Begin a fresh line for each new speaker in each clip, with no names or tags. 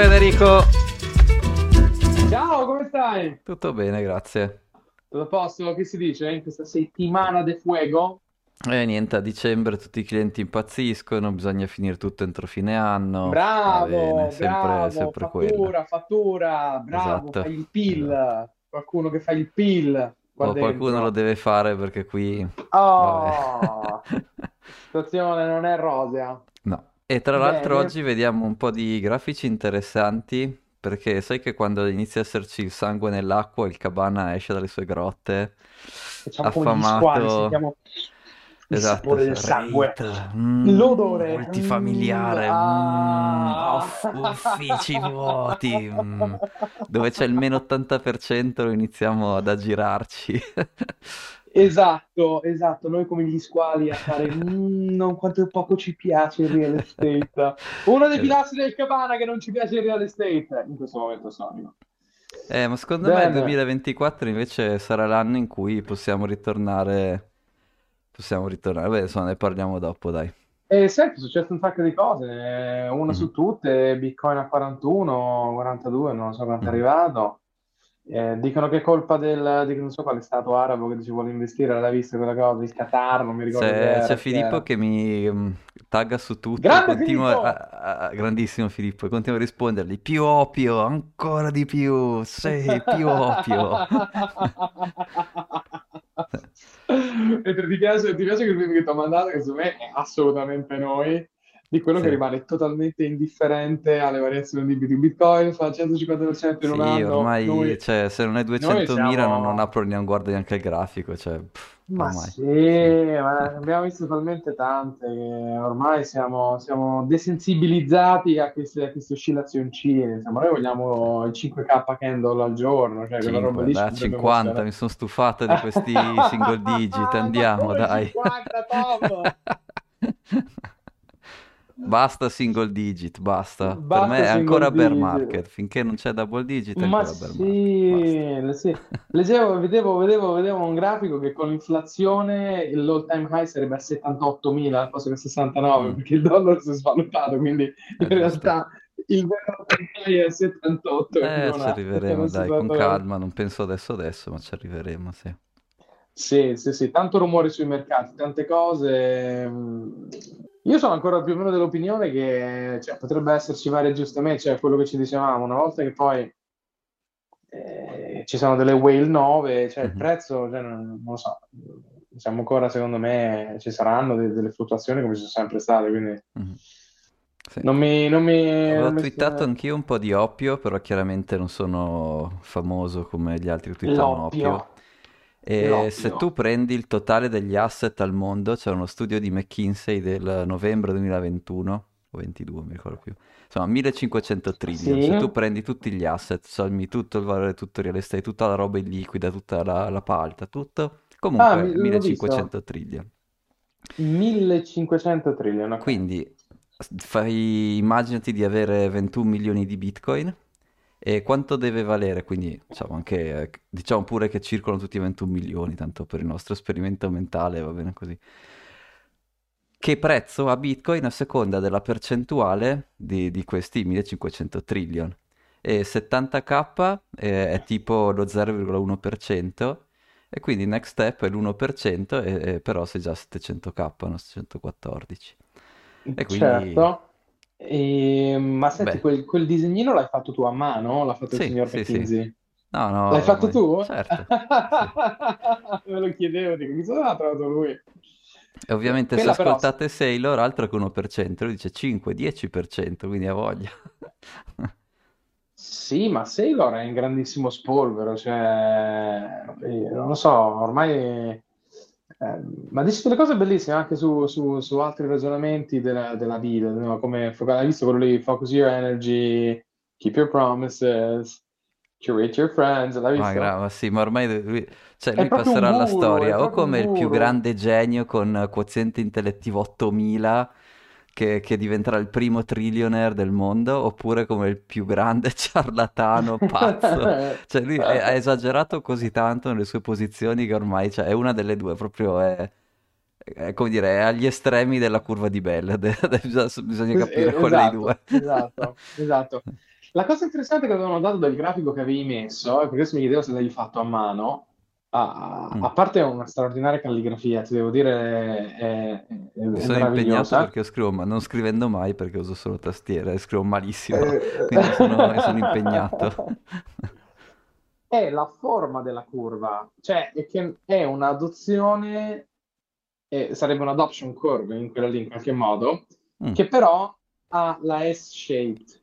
Federico.
Ciao, come stai?
Tutto bene, grazie.
Tutto a posto? Che si dice in questa settimana de fuego?
E niente, a dicembre tutti i clienti impazziscono, bisogna finire tutto entro fine anno. Va bene,
Bravo,
sempre,
bravo,
sempre quello.
fattura, fattura, bravo,
Esatto.
fai il
esatto.
PIL. Qualcuno che fa il PIL qua
O qualcuno lo deve fare perché qui...
Oh,
Vabbè.
situazione non è rosea.
No. E tra l'altro
Bene,
oggi vediamo un po' di grafici interessanti perché sai che quando inizia a esserci il sangue nell'acqua il cabana esce dalle sue grotte
facciamo come gli squali,
affamato.
sentiamo il
Esatto,
sapore del sangue,
mm,
l'odore. Mm,
multifamiliare, mm,
ah.
off- uffici vuoti, mm, dove c'è il meno 80% lo iniziamo ad aggirarci.
Esatto, esatto, noi come gli squali a fare "Mm, non quanto poco ci piace il real estate. Uno dei
Eh,
pilastri del Cabana che non ci piace il real estate in questo momento storico.
eh, ma secondo me il
Bene.
2024 invece sarà l'anno in cui possiamo ritornare, possiamo ritornare, beh, insomma ne parliamo dopo, dai.
E senti, è successo un sacco di cose, eh, una
Mhm,
su tutte, Bitcoin a 41, 42, non so quanto è
mhm.
arrivato. Eh, dicono che è colpa del, di non so quale stato arabo che ci vuole investire, l'hai vista quella cosa, il Qatar, non mi ricordo
C'è c'è Filippo che mi mm, tagga su tutto
Grande Filippo!
a- a- grandissimo Filippo, e continua a rispondergli più opio, ancora di più, sì, più opio.
Mentre ti piace, ti piace quel film che ti ho mandato, che secondo me è assolutamente noi, di quello che
Sì.
rimane totalmente indifferente alle variazioni di Bitcoin, fa il 150% in un
Sì,
anno,
ormai,
noi,
cioè, se non è
noi
200.000 non, non
siamo...
apro, non guardo neanche il grafico, cioè, pff,
Ma sì, ma abbiamo visto talmente tante che ormai siamo, siamo desensibilizzati a queste, a queste oscillazioncine. Insomma, noi vogliamo il 5K candle al giorno, cioè quella roba
5,
lì
da
potrebbe
50,
emozionare.
mi sono stufato di questi single digit, andiamo, dai.
50, Tom?
Basta single digit, basta. Per me
Basta
è ancora bear
digit.
market, finché non c'è double digit è
Ma
ancora bear market,
sì,
basta.
sì. Leggevo, vedevo, vedevo, vedevo un grafico che con l'inflazione l'all time high sarebbe a 78.000 al posto che a 69
Mm,
perché il dollaro si è svalutato, quindi
è
in
giusto.
realtà il vero high è a 78 e
Eh, ci arriveremo, dai, con
69.
calma, non penso adesso adesso, ma ci arriveremo, sì.
Sì, sì, sì, tanto rumore sui mercati, tante cose. Io sono ancora più o meno dell'opinione che cioè, potrebbe esserci vari aggiustamenti, cioè quello che ci dicevamo, una volta che poi eh, ci sono delle whale nuove, cioè il
Mhm.
prezzo, cioè, non, non lo so, siamo ancora, secondo me, ci saranno de- delle fluttuazioni come ci sono sempre state, quindi
Mhm. Sì.
non mi, non mi,
Avevo
non mi-
twittato anch'io un po' di oppio, però chiaramente non sono famoso come gli altri che twittano oppio. E se
l'oppio.
tu prendi il totale degli asset al mondo, c'è uno studio di McKinsey del novembre 2021 o 22, mi ricordo più. Insomma, 1500 trillion. Se tu
Sì,
prendi tutti gli asset, sommi tutto il valore, tutto il real estate, tutta la roba illiquida, tutta la, la palta, tutto,
ah,
comunque
l'ho
1500
visto,
trillion.
1500 trillion, ok.
Quindi fai, immaginati di avere 21 milioni di Bitcoin e quanto deve valere? Quindi diciamo anche, eh, diciamo pure che circolano tutti i 21 milioni, tanto per il nostro esperimento mentale, va bene così. Che prezzo ha Bitcoin a seconda della percentuale di, di questi 1500 trillion? E 70k è, è tipo lo 0,1% e quindi next step è l'1% e, però sei già a 700k, non 614. E quindi,
Certo. E- ma senti, quel, quel disegnino l'hai fatto tu a mano? L'ha fatto il
sì,
signor
sì, sì.
McKinsey?
No, no,
L'hai fatto tu?
certo, sì.
Me lo chiedevo, dico, mi sono trovato lui.
E ovviamente se
Quella però,
ascoltate Sailor, altro che 1%, lui dice 5-10%, quindi ha voglia.
sì, ma Sailor è in grandissimo spolvero, cioè, eh, non lo so, ormai... eh, ma dici delle cose bellissime anche su, su- su altri ragionamenti della, della vita, no? Come, hai visto quello lì, focus your energy, keep your promises, curate your friends, l'hai
Ma,
visto?
gra- ma sì, ma ormai lui, cioè, lui passerà alla storia o come il più grande genio con quoziente intellettivo 8000 che, che diventerà il primo trillionaire del mondo, oppure come il più grande ciarlatano pazzo. Cioè, lui ha esagerato così tanto nelle sue posizioni che ormai cioè, è una delle due, proprio è, è come dire, è agli estremi della curva di Bell. bisogna capire
eh,
quale dei
Esatto,
due.
esatto, esatto. La cosa interessante che avevo notato dal grafico che avevi messo, e per questo mi chiedevo se l'avevi fatto a mano, a,
Mm.
a parte una straordinaria calligrafia, ti devo dire, è, è- è
sono impegnato perché scrivo, ma non scrivendo mai perché uso solo tastiera e scrivo malissimo,
Eh,
quindi sono, sono impegnato.
È la forma della curva, cioè è che è un'adozione, eh, sarebbe un adoption curve in quella lì in qualche modo,
Mm.
che però ha la S-shaped,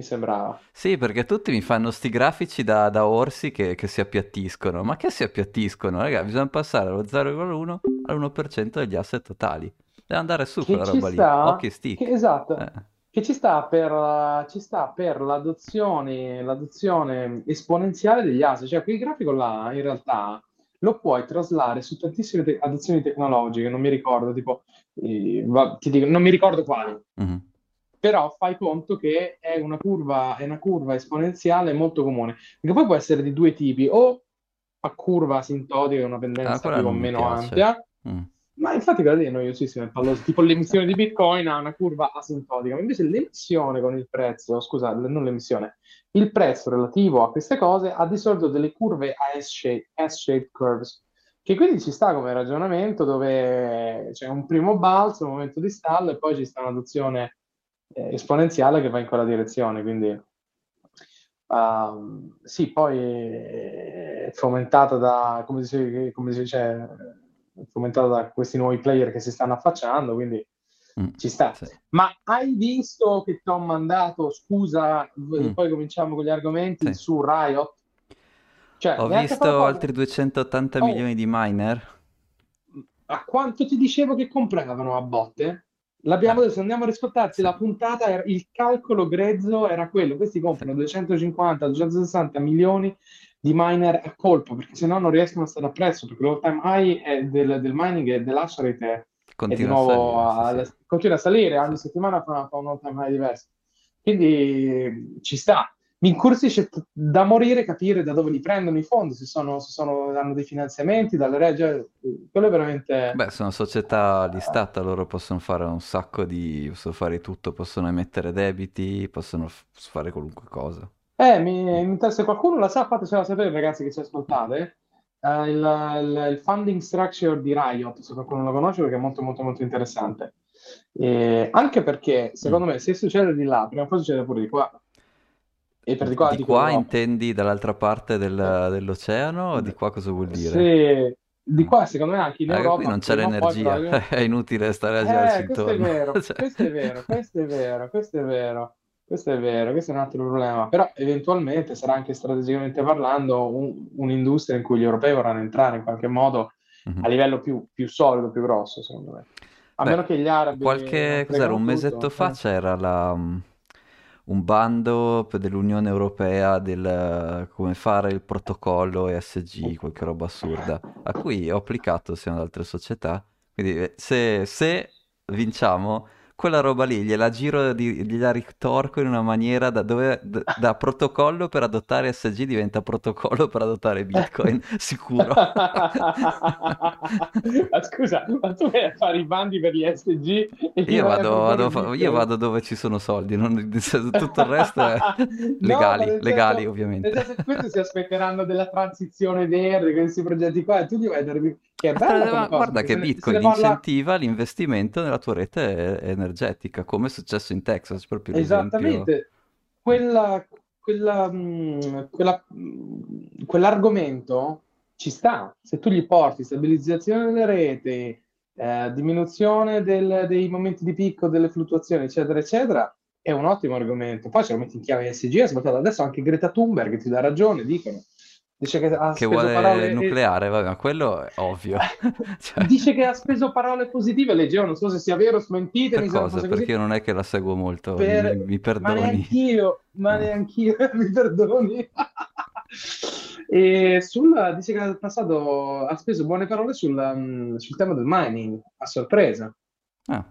mi sembrava.
Sì, perché tutti mi fanno sti grafici da, da orsi che, che si appiattiscono. Ma che si appiattiscono? Raga, bisogna passare dallo 0,1 all'1% degli asset totali. Deve andare su
Che
quella roba lì.
sta,
Occhi e
che,
stick.
esatto,
Eh,
che ci sta per, eh, ci sta per l'adozione, l'adozione esponenziale degli asset, cioè quel grafico là in realtà lo puoi traslare su tantissime te- adozioni tecnologiche, non mi ricordo, tipo, eh, va- ti dico, non mi ricordo quali,
mhm.
Però fai conto che è una curva, è una curva esponenziale molto comune, perché poi può essere di due tipi, o a curva asintotica, una
Ah,
pendenza
quella
più o meno
piace.
ampia,
Mm.
ma infatti lì è noiosissima, è pallosa. Tipo l'emissione di Bitcoin ha una curva asintotica, ma invece l'emissione con il prezzo, scusa, non l'emissione, il prezzo relativo a queste cose ha di solito delle curve a S-shape, S-shaped curves, che quindi ci sta come ragionamento dove c'è un primo balzo, un momento di stallo e poi ci sta un'adozione esponenziale che va in quella direzione, quindi ehm, sì, poi è fomentata da, come si, come si dice, è fomentata da questi nuovi player che si stanno affacciando, quindi
Mm.
ci sta.
Sì.
Ma hai visto che ti ho mandato, scusa,
Mm.
poi cominciamo con gli argomenti
Sì.
su Riot? Cioè,
Ho visto altri 280
Oh.
milioni di miner.
A quanto ti dicevo che compravano a botte? L'abbiamo
Eh.
detto, se andiamo a riscottarci
Sì.
la puntata, era- il calcolo grezzo era quello, questi comprano
Sì.
250-260 milioni di miner a colpo, perché se no non riescono a stare a prezzo, perché l'all time high del, del mining e dell'hash rate
Continua a salire. sì, sì.
continua a salire, ogni settimana fa, fa un all time high diverso. Quindi ci sta. Mi incuriosisce t- da morire capire da dove li prendono i fondi, se sono, se sono- hanno dei finanziamenti, dalle regge, quello è veramente...
Beh, sono società listata, loro possono fare un sacco di... possono fare tutto, possono emettere debiti, possono f- fare qualunque cosa.
Eh, mi, mi interessa, se qualcuno la sa, fatecela sapere, ragazzi, che ci ascoltate. Eh, il, il- il funding structure di Riot, se qualcuno lo conosce, perché è molto, molto, molto interessante. E anche perché, secondo me, se succede di là, prima o poi succede pure di qua. E per di qua
Di qua intendi dall'altra parte del- dell'oceano o di qua cosa vuol dire?
Se, di qua, secondo me, anche in
Raga,
Europa,
qui non c'è
poi
l'energia,
probabilmente-
è inutile stare a girarci
Eh, questo è
intorno.
vero,
Cioè-
questo è vero, questo è vero, questo è vero, questo è vero, questo è un altro problema. Però eventualmente sarà anche strategicamente parlando un- un'industria in cui gli europei vorranno entrare in qualche modo
Mhm.
a livello più, più solido, più grosso, secondo me. A
Beh,
meno che gli arabi
Qualche, cos'era, un mesetto
tutto,
fa
eh.
c'era la, un bando dell'Unione Europea del come fare il protocollo ESG, qualche roba assurda, a cui ho applicato assieme ad altre società. Quindi eh, se, se vinciamo, quella roba lì gliela giro, di, gliela ritorco in una maniera da, dove, da, da protocollo per adottare ESG diventa protocollo per adottare Bitcoin, sicuro.
Ma scusa, ma tu vai a fare i bandi per gli SG e
Io vado, vado- fa- io vado dove ci sono soldi, non- tutto il resto è
No,
legali,
nel
legali
senso-
ovviamente.
senso, questi si aspetteranno della transizione verde, questi progetti qua, e tu gli vai a dare... Che bello
guarda che
se se
Bitcoin
parla-
incentiva l'investimento nella tua rete energetica, come è successo in Texas, proprio.
Esattamente, quella, quella, mh, quella, mh, quell'argomento ci sta. Se tu gli porti stabilizzazione delle reti, eh, diminuzione del- dei momenti di picco, delle fluttuazioni, eccetera, eccetera, è un ottimo argomento. Poi ce lo metti in chiave ESG, è sbagliato. Adesso anche Greta Thunberg ti dà ragione, dicono. Dice che ha
Che
speso
vuole
parole...
nucleare, vabbè, ma quello è ovvio. Cioè,
Dice che ha speso parole positive, leggevo, non so se sia vero, smentitemi
per cosa?
così.
Perché io non è che la seguo molto,
Per-
mi, mi
Ma
perdoni.
neanch'io, ma
Eh.
neanch'io, mi perdoni. E sul, dice che ha passato, ha speso buone parole sul, mm, sul tema del mining, a sorpresa.
Ah.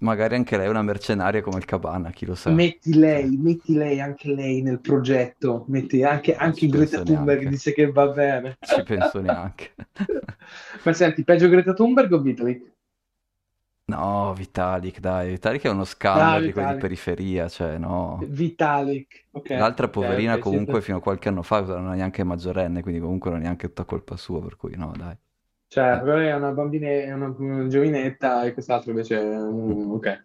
Magari anche lei è una mercenaria come il Cabana, chi lo sa.
Metti lei, metti lei, anche lei nel progetto, metti anche, anche Greta Thunberg
neanche.
dice che va bene.
Ci penso neanche.
Ma senti, peggio Greta Thunberg o Vitalik?
No, Vitalik, dai, Vitalik è uno
Ah,
scammer di quelli di periferia, cioè no.
Vitalik. Ok,
L'altra poverina
ok, ci sta.
comunque fino a qualche anno fa non era neanche maggiorenne, quindi comunque non è neanche tutta colpa sua, per cui no, dai.
Cioè, quella è una bambina, è una, una giovinetta e quest'altro invece è un... Ok.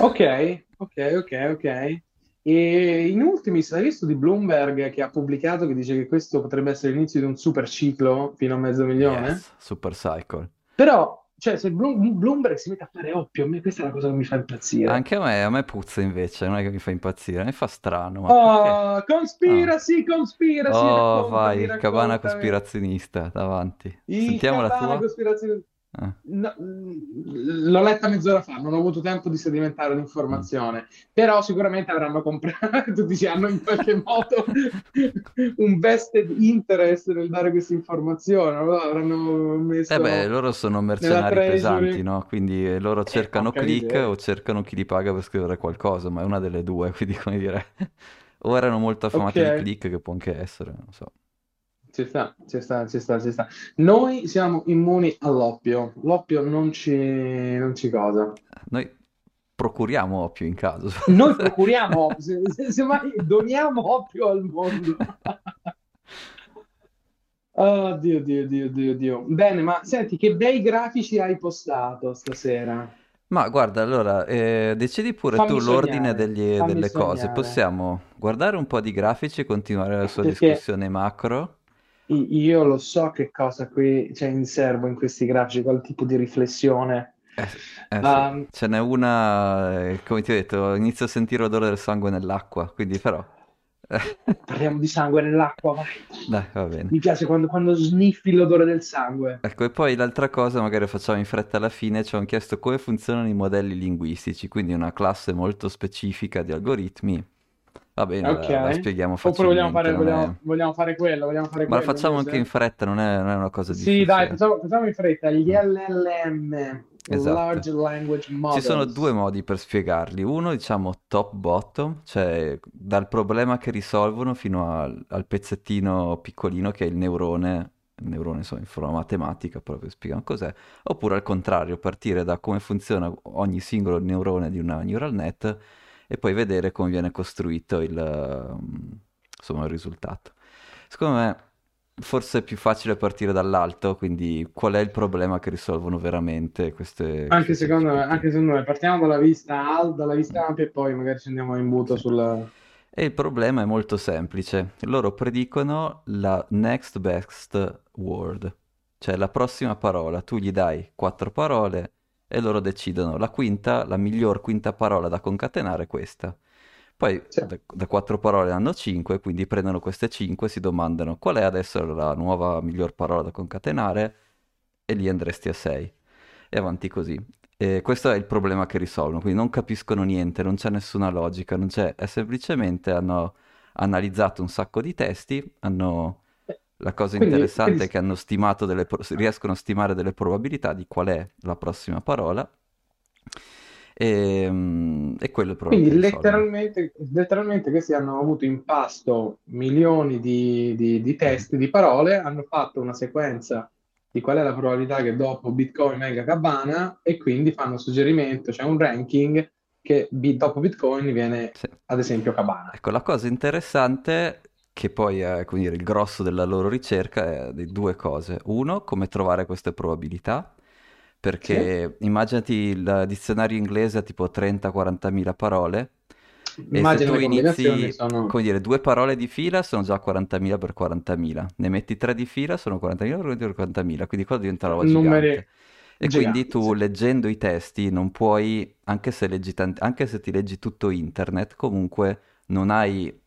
Ok, ok, ok, ok. E in ultimis, hai visto di Bloomberg che ha pubblicato che dice che questo potrebbe essere l'inizio di un super ciclo fino a mezzo milione?
Yes, Super Cycle.
Però, cioè, se Bloom- Bloomberg si mette a fare oppio, a me questa è la cosa che mi fa impazzire.
Anche a me, a me puzza invece, non è che mi fa impazzire, mi fa strano, ma perché?
Oh, conspiracy, conspiracy,
Oh, vai, cabana
raccontami.
cospirazionista, davanti.
Il
Sentiamo la tua?
cospirazione.
Eh.
No, mm, l'ho letta mezz'ora fa, non ho avuto tempo di sedimentare
Mm.
l'informazione, però sicuramente avranno comprato, tu dici, hanno in qualche modo un vested interest nel dare questa informazione, no? avranno
Eh
messo
beh, loro sono mercenari pesanti, no? Quindi eh, loro
Eh,
cercano
porca
click
miseria.
o cercano chi li paga per scrivere qualcosa, ma è una delle due, quindi come dire, o erano molto affamati di
Ok,
click, che può anche essere, non so.
Ci sta, ci sta, ci sta, ci sta. Noi siamo immuni all'oppio, l'oppio non ci, non ci cosa.
Noi procuriamo oppio in caso.
Noi procuriamo oppio, se, se- semmai doniamo oppio al mondo. Oh, Dio, Dio, Dio, Dio, Dio. Bene, ma senti, che bei grafici hai postato stasera?
Ma guarda, allora, eh, decidi pure tu
Fammi
l'ordine
sognare,
degli-
fammi
delle cose.
sognare.
Possiamo guardare un po' di grafici e continuare la sua
Perché
discussione macro?
Io lo so che cosa qui c'è in serbo in questi grafici, qual tipo di riflessione.
Eh, eh sì,
Um,
ce n'è una, eh, come ti ho detto, inizio a sentire l'odore del sangue nell'acqua, quindi però...
parliamo di sangue nell'acqua, vai.
Dai, va bene.
Mi piace quando, quando sniffi l'odore del sangue.
Ecco, e poi l'altra cosa, magari facciamo in fretta alla fine, ci hanno chiesto come funzionano i modelli linguistici, quindi una classe molto specifica di algoritmi. Va bene, la, la
Ok.
spieghiamo
Oppure vogliamo fare, vogliamo,
è...
vogliamo fare quello, vogliamo fare
Ma la
quello
facciamo anche in fretta, non è, non è una cosa
Sì, dai,
difficile.
facciamo, facciamo in fretta. Gli LLM,
Esatto.
Large Language
Ci sono
Models.
due modi per spiegarli. Uno, diciamo, top-bottom, cioè dal problema che risolvono fino al, al pezzettino piccolino che è il neurone, il neurone insomma in forma matematica, proprio spiegano cos'è. Oppure al contrario, partire da come funziona ogni singolo neurone di una neural net e poi vedere come viene costruito il, insomma, il risultato. Secondo me forse è più facile partire dall'alto, quindi qual è il problema che risolvono veramente queste,
Anche secondo me, anche secondo me, partiamo dalla vista alta, dalla vista ampia e poi magari ci andiamo in butto
Sì.
sul...
E il problema è molto semplice. Loro predicono la next best word, cioè la prossima parola. Tu gli dai quattro parole e loro decidono la quinta, la miglior quinta parola da concatenare è questa. Poi
Sì.
da, da quattro parole hanno cinque, quindi prendono queste cinque, si domandano qual è adesso la nuova miglior parola da concatenare e lì andresti a sei. E avanti così. E questo è il problema che risolvono, quindi non capiscono niente, non c'è nessuna logica, non c'è, è semplicemente hanno analizzato un sacco di testi, hanno... La cosa
Quindi,
interessante
quindi
è che hanno stimato delle, pro- riescono a stimare delle probabilità di qual è la prossima parola e, mm, e quello è il problema
Quindi letteralmente, letteralmente questi hanno avuto in pasto milioni di, di, di testi, di parole, hanno fatto una sequenza di qual è la probabilità che dopo Bitcoin venga Cabana e quindi fanno suggerimento, c'è un ranking che dopo Bitcoin viene
Sì.
ad esempio Cabana.
Ecco, la cosa interessante, che poi è dire, il grosso della loro ricerca, è di due cose. Uno, come trovare queste probabilità,
Sì?
perché immaginati il dizionario inglese ha tipo 30-40 mila parole, e se
Immagino
tu inizi,
sono...
come dire, due parole di fila sono già 40.000 per 40.000, ne metti tre di fila sono 40.000 per 40.000, quindi qua diventa una roba
numeri
gigante. E quindi
giganti,
tu
sì.
leggendo i testi non puoi, anche se leggi tanti- anche se ti leggi tutto internet, comunque non hai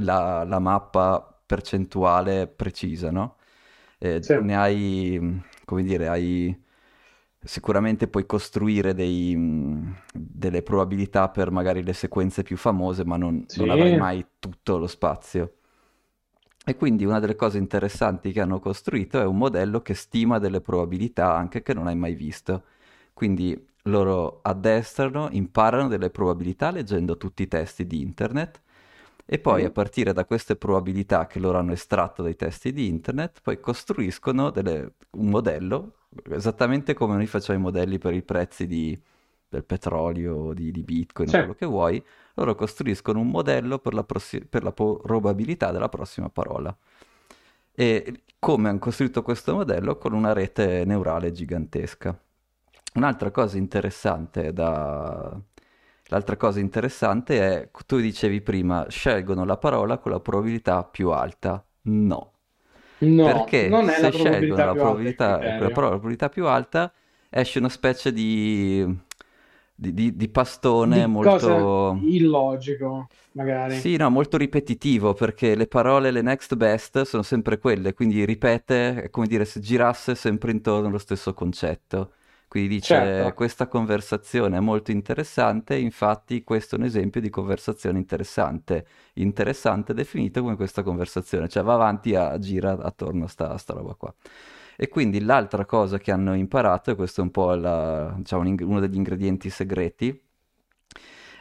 la, la mappa percentuale precisa, no? Eh,
Sì.
ne hai, mh, come dire, hai sicuramente puoi costruire dei, mh, delle probabilità per magari le sequenze più famose, ma non, non avrai
Sì.
mai tutto lo spazio. E quindi una delle cose interessanti che hanno costruito è un modello che stima delle probabilità anche che non hai mai visto. Quindi loro addestrano, imparano delle probabilità leggendo tutti i testi di internet e poi a
Mm.
partire da queste probabilità che loro hanno estratto dai testi di internet, poi costruiscono delle- un modello esattamente come noi facciamo i modelli per i prezzi di, del petrolio, di, di Bitcoin,
Sì.
quello che vuoi, loro costruiscono un modello per la, prossi- per la probabilità della prossima parola. E come hanno costruito questo modello? Con una rete neurale gigantesca. Un'altra cosa interessante da... L'altra cosa interessante è, tu dicevi prima, scelgono la parola con la probabilità più alta. No,
No,
perché se scelgono la probabilità, la probabilità più alta, esce una specie di, di, di- di pastone
Di
molto...
illogico, magari.
Sì, no, molto ripetitivo perché le parole, le next best, sono sempre quelle, quindi ripete, è come dire se girasse sempre intorno allo stesso concetto. Quindi dice,
Certo,
questa conversazione è molto interessante, infatti questo è un esempio di conversazione interessante. Interessante definito come questa conversazione, cioè va avanti a gira attorno a sta, a sta roba qua. E quindi l'altra cosa che hanno imparato, e questo è un po' la- diciamo, uno degli ingredienti segreti,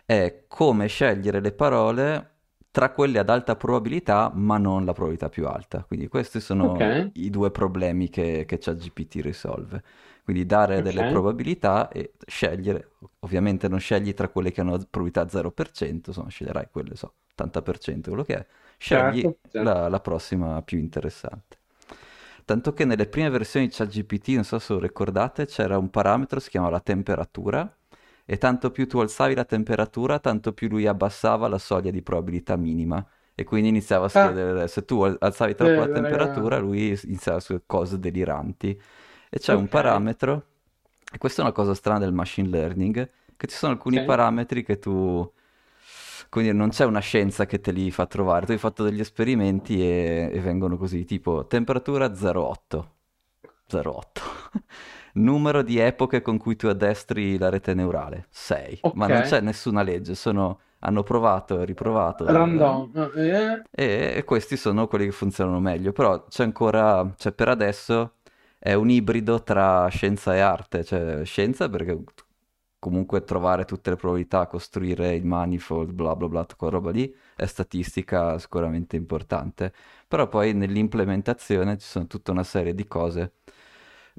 è come scegliere le parole tra quelle ad alta probabilità, ma non la probabilità più alta. Quindi questi sono
ok,
i due problemi che, che ChatGPT risolve. Quindi dare delle
ok,
probabilità e scegliere, ovviamente non scegli tra quelle che hanno probabilità 0%, insomma sceglierai quelle, so, 80%, quello che è, scegli
certo, certo.
la, la prossima più interessante. Tanto che nelle prime versioni di ChatGPT, non so se lo ricordate, c'era un parametro, si chiamava la temperatura, e tanto più tu alzavi la temperatura, tanto più lui abbassava la soglia di probabilità minima. E quindi iniziava a
Ah,
scrivere, se tu al- alzavi troppo la
raga,
temperatura, lui iniziava a scrivere cose deliranti. E c'è un
ok,
parametro, e questa è una cosa strana del machine learning, che ci sono alcuni
sì,
parametri che tu, quindi non c'è una scienza che te li fa trovare, tu hai fatto degli esperimenti e, e vengono così, tipo temperatura 0,8, 0,8. Numero di epoche con cui tu addestri la rete neurale, 6. Ma
ok,
non c'è nessuna legge, sono, hanno provato e riprovato, eh,
random, eh,
e, e questi sono quelli che funzionano meglio, però c'è ancora, cioè per adesso è un ibrido tra scienza e arte, cioè scienza perché comunque trovare tutte le probabilità, costruire il manifold, bla bla bla, quella roba lì è statistica sicuramente importante, però poi nell'implementazione ci sono tutta una serie di cose,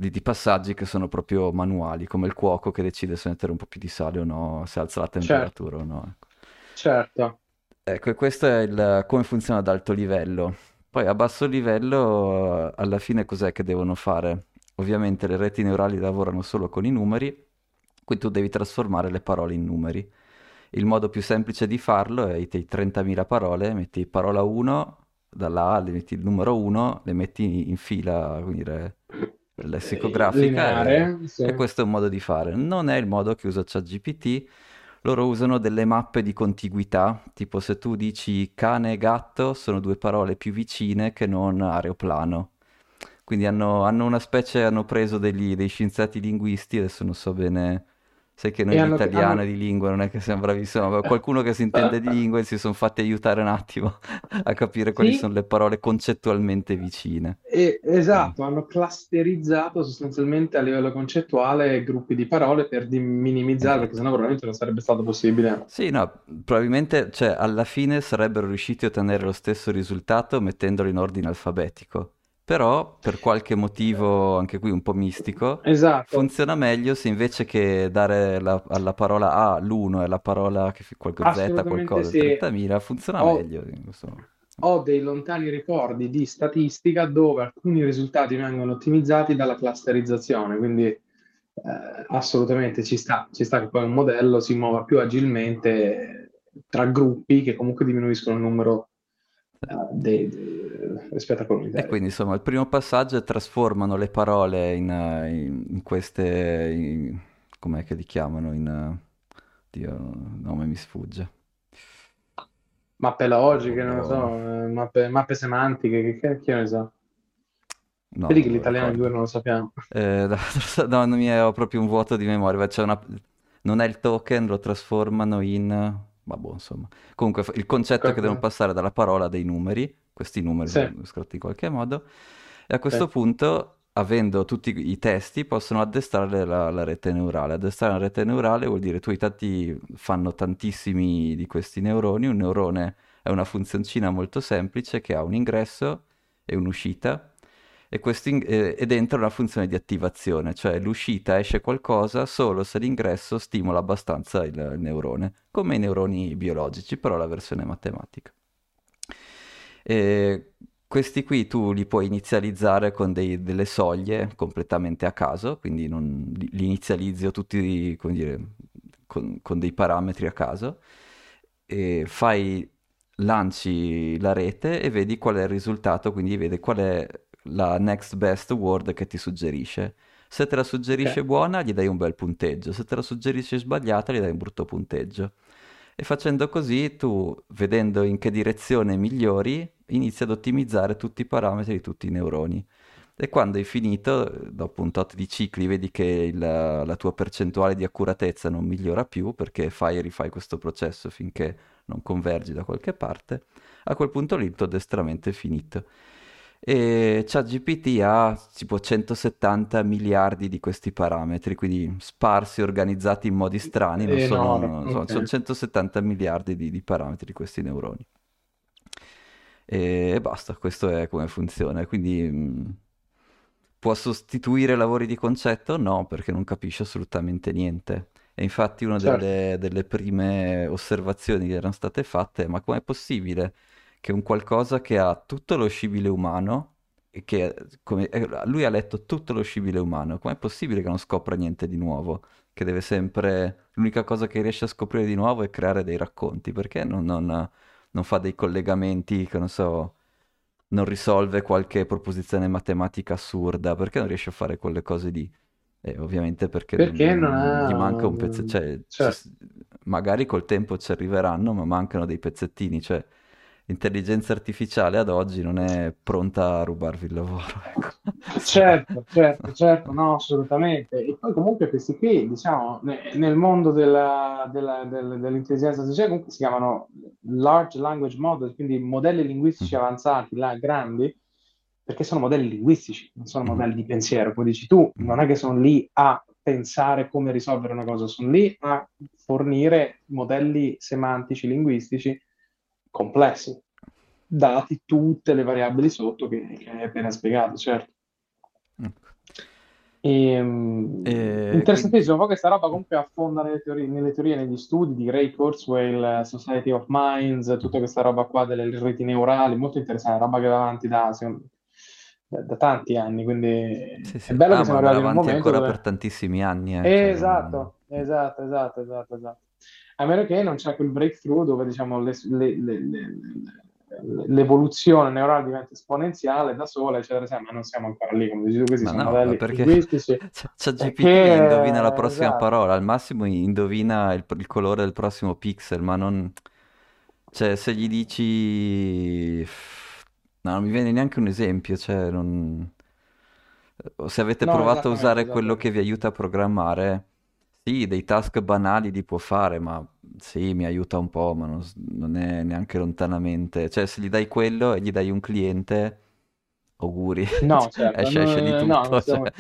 di, di passaggi che sono proprio manuali, come il cuoco che decide se mettere un po' più di sale o no, se alza la
certo,
temperatura o no. ecco.
certo,
Ecco, e questo è il, come funziona ad alto livello. Poi a basso livello, alla fine cos'è che devono fare? Ovviamente le reti neurali lavorano solo con i numeri, quindi tu devi trasformare le parole in numeri. Il modo più semplice di farlo è i 30.000 parole, metti parola 1, dalla A le metti il numero 1, le metti in fila, quindi dire, lessicografica e,
lineare, sì,
e questo è un modo di fare. Non è il modo che usa ChatGPT, loro usano delle mappe di contiguità, tipo se tu dici cane e gatto sono due parole più vicine che non aeroplano. Quindi hanno, hanno una specie, hanno preso degli, dei scienziati linguisti, adesso non so bene, sai che noi
hanno,
italiano
hanno...
di lingua non è che siamo bravissimi, ma qualcuno che si intende di lingue si sono fatti aiutare un attimo a capire quali
Sì,
sono le parole concettualmente vicine.
E- esatto, hanno clusterizzato sostanzialmente a livello concettuale gruppi di parole per minimizzare, perché
Esatto.
sennò probabilmente non sarebbe stato possibile.
Sì, no, probabilmente, cioè, alla fine sarebbero riusciti a ottenere lo stesso risultato mettendolo in ordine alfabetico. Però, per qualche motivo, anche qui un po' mistico,
Esatto,
funziona meglio se invece che dare la- alla parola A l'1 e alla parola che qualcosa Z qualcosa
sì.
30.000, funziona
Ho,
meglio. in questo-
ho dei lontani ricordi di statistica dove alcuni risultati vengono ottimizzati dalla clusterizzazione, quindi eh, assolutamente ci sta, ci sta che poi un modello si muova più agilmente tra gruppi che comunque diminuiscono il numero dei- dei- rispetto a quello
E quindi insomma il primo passaggio è trasformano le parole in, in- in queste, in- com'è che li chiamano? In, Dio, il nome mi sfugge.
Mappe logiche, non lo so, eh, mappe, mappe semantiche, che cacchio ne so.
No,
Vedi che l'italiano in due non lo sappiamo.
Eh, no, non mi ho proprio un vuoto di memoria. C'è una- non è il token, lo trasformano in... Vabbè, insomma. Comunque il concetto è che devono passare dalla parola dei numeri, questi numeri
Sì,
scritti in qualche modo, e a
sì.
questo punto, avendo tutti i testi, possono addestrare la, la rete neurale. Addestrare la rete neurale vuol dire tu i tanti fanno tantissimi di questi neuroni, un neurone è una funzioncina molto semplice che ha un ingresso e un'uscita e, in- ed entra una funzione di attivazione, cioè l'uscita esce qualcosa solo se l'ingresso stimola abbastanza il, il neurone, come i neuroni biologici, però la versione matematica. E questi qui tu li puoi inizializzare con dei, delle soglie completamente a caso, quindi non, li inizializzi o tutti dire, con, con dei parametri a caso, fai, lanci la rete e vedi qual è il risultato, quindi vedi qual è la next best word che ti suggerisce. Se te la suggerisce
Ok.
buona, gli dai un bel punteggio, se te la suggerisce sbagliata, gli dai un brutto punteggio. E facendo così, tu, vedendo in che direzione migliori, inizi ad ottimizzare tutti i parametri di tutti i neuroni. E quando hai finito, dopo un tot di cicli, vedi che il- la tua percentuale di accuratezza non migliora più perché fai e rifai questo processo finché non convergi da qualche parte, a quel punto lì il tuo addestramento è finito. E ChatGPT ha tipo 170 miliardi di questi parametri, quindi sparsi, organizzati in modi strani, non sono,
Enorme,
insomma, sono
ok.
170 miliardi di, di parametri di questi neuroni. E, e basta, questo è come funziona. Quindi mh, può sostituire lavori di concetto? No, perché non capisce assolutamente niente. E infatti una
Certo.
delle, delle prime osservazioni che erano state fatte è ma com'è possibile che un qualcosa che ha tutto lo scibile umano, e che come- eh, lui ha letto tutto lo scibile umano, com'è possibile che non scopra niente di nuovo? Che deve sempre... L'unica cosa che riesce a scoprire di nuovo è creare dei racconti, perché non, non- non fa dei collegamenti che non so non risolve qualche proposizione matematica assurda, perché non riesce a fare quelle cose lì? E ovviamente perché
Perché non
non- gli
ha...
manca un pezzo, cioè
Certo.
ci- magari col tempo ci arriveranno, ma mancano dei pezzettini, cioè l'intelligenza artificiale ad oggi non è pronta a rubarvi il lavoro, ecco.
Certo, certo, certo, no, assolutamente. E poi comunque questi qui, diciamo, ne- nel mondo della- della- del- dell'intelligenza artificiale comunque si chiamano large language model, quindi modelli linguistici
Mhm,
avanzati, là, grandi, perché sono modelli linguistici, non sono
mhm,
modelli di pensiero. Come dici tu,
mhm.
non è che sono lì a pensare come risolvere una cosa, sono lì a fornire modelli semantici, linguistici complessi, dati tutte le variabili sotto che, che hai appena spiegato, certo.
Ecco.
Ehm,
E
interessantissimo, poi questa roba comunque affonda nelle teorie, nelle teorie, negli studi di Ray Kurzweil, eh, Society of Minds, tutta questa roba qua delle reti neurali, molto interessante, roba che va avanti da, da- da tanti anni, quindi
Sì,
è
sì.
bello
Ah,
che siamo arrivati in un
avanti
momento
ancora per
dove...
tantissimi anni, eh, cioè non...
Esatto, esatto, esatto, esatto, esatto. A meno che non c'è quel breakthrough dove diciamo le- le- le- le- le- l'evoluzione neurale diventa esponenziale da sola, eccetera, eccetera, ma non siamo ancora lì, come dici tu, questi
Ma
sono
no,
modelli
perché
linguistici.
C'è GPT
che,
indovina la prossima
esatto,
parola, al massimo indovina il, il colore del prossimo pixel, ma non... Cioè, se gli dici... No, non mi viene neanche un esempio, cioè, non... Se avete
no,
provato a usare quello che vi aiuta a programmare, sì, dei task banali li può fare, ma sì, mi aiuta un po', ma non, non è neanche lontanamente... Cioè, se gli dai quello e gli dai un cliente, auguri,
No, certo,
esce, esce di
no, no,
tutto,
stiamo...
cioè...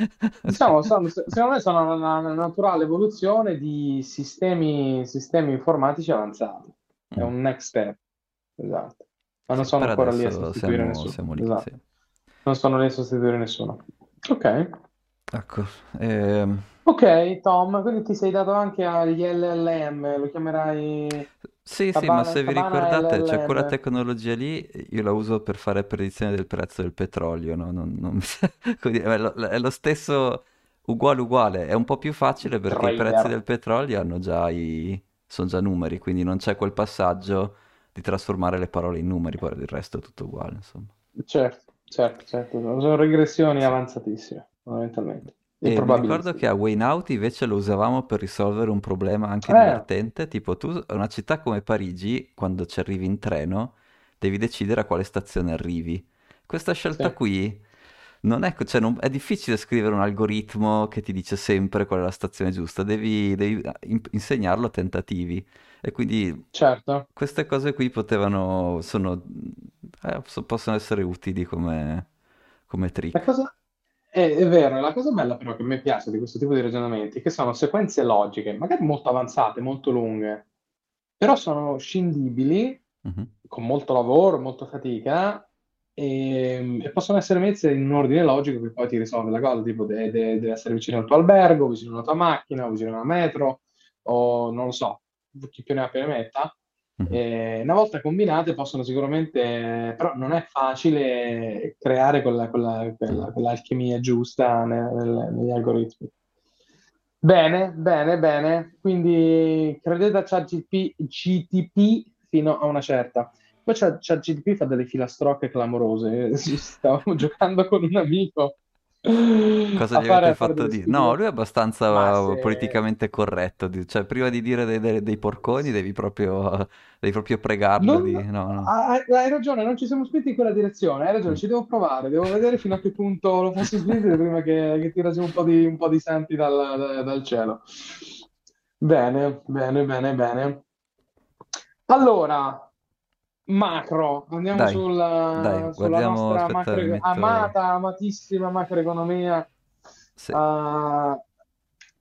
Diciamo, sono- secondo me sono una, una naturale evoluzione di sistemi, sistemi informatici avanzati. È
Mm.
un next step, esatto. Ma non
Sì,
sono ancora lì a sostituire
siamo,
nessuno,
siamo lì,
esatto.
sì.
Non sono lì a sostituire nessuno. Ok.
Ecco, ehm,
Ok, Tom, quindi ti sei dato anche agli LLM, lo chiamerai
Sì, sì, ma se vi
Tabana
ricordate, c'è quella
LLM.
tecnologia lì, io la uso per fare predizione del prezzo del petrolio, no? Non- non dire, È lo, è lo stesso, uguale uguale, è un po' più facile perché i prezzi del petrolio hanno già i, sono già numeri, quindi non c'è quel passaggio di trasformare le parole in numeri, poi il resto è tutto uguale, insomma.
Certo, certo, certo. Sono regressioni avanzatissime, fondamentalmente. E
ricordo che a Waynout invece lo usavamo per risolvere un problema anche
Eh,
divertente, tipo tu a una città come Parigi, quando ci arrivi in treno, devi decidere a quale stazione arrivi. Questa scelta
sì,
qui non è, cioè non- è difficile scrivere un algoritmo che ti dice sempre qual è la stazione giusta, devi, devi ah, in- insegnarlo a tentativi. E quindi
certo.
queste cose qui potevano, sono, eh, so- possono essere utili come, come
La
trick.
cosa è, è vero, la cosa bella però che a me piace di questo tipo di ragionamenti è che sono sequenze logiche, magari molto avanzate, molto lunghe, però sono scindibili
Mhm.
con molto lavoro, molta fatica, e, e possono essere messe in un ordine logico che poi ti risolve la cosa, tipo de- de- deve essere vicino al tuo albergo, vicino alla tua macchina, vicino alla metro, o non lo so, chi più ne ha più ne metta.
Mhm.
E una volta combinate possono sicuramente, però non è facile creare quella, quella- quella- quell'alchimia giusta nel- nel- negli algoritmi. Bene, bene, bene. Quindi credete a ChatGPT GTP fino a una certa. Poi ChatGPT fa delle filastrocche clamorose. Stavamo giocando con un amico
Cosa
a
gli avete fatto dire? No, lui è abbastanza
se...
politicamente corretto. Cioè, prima di dire dei, dei- dei porconi devi proprio, devi proprio pregarlo
Non...
di... No, no.
Hai, ragione, non ci siamo spinti in quella direzione. Hai ragione,
Mm.
ci devo provare. Devo vedere fino a che punto lo posso spingere prima che, che tira giù un po' di, un po' di santi dal, da- dal cielo. Bene, bene, bene, bene. Allora, macro, andiamo
Dai, dai,
sulla, sulla
guardiamo,
nostra macro,
metto...
amata, amatissima macroeconomia
Sì.
eh,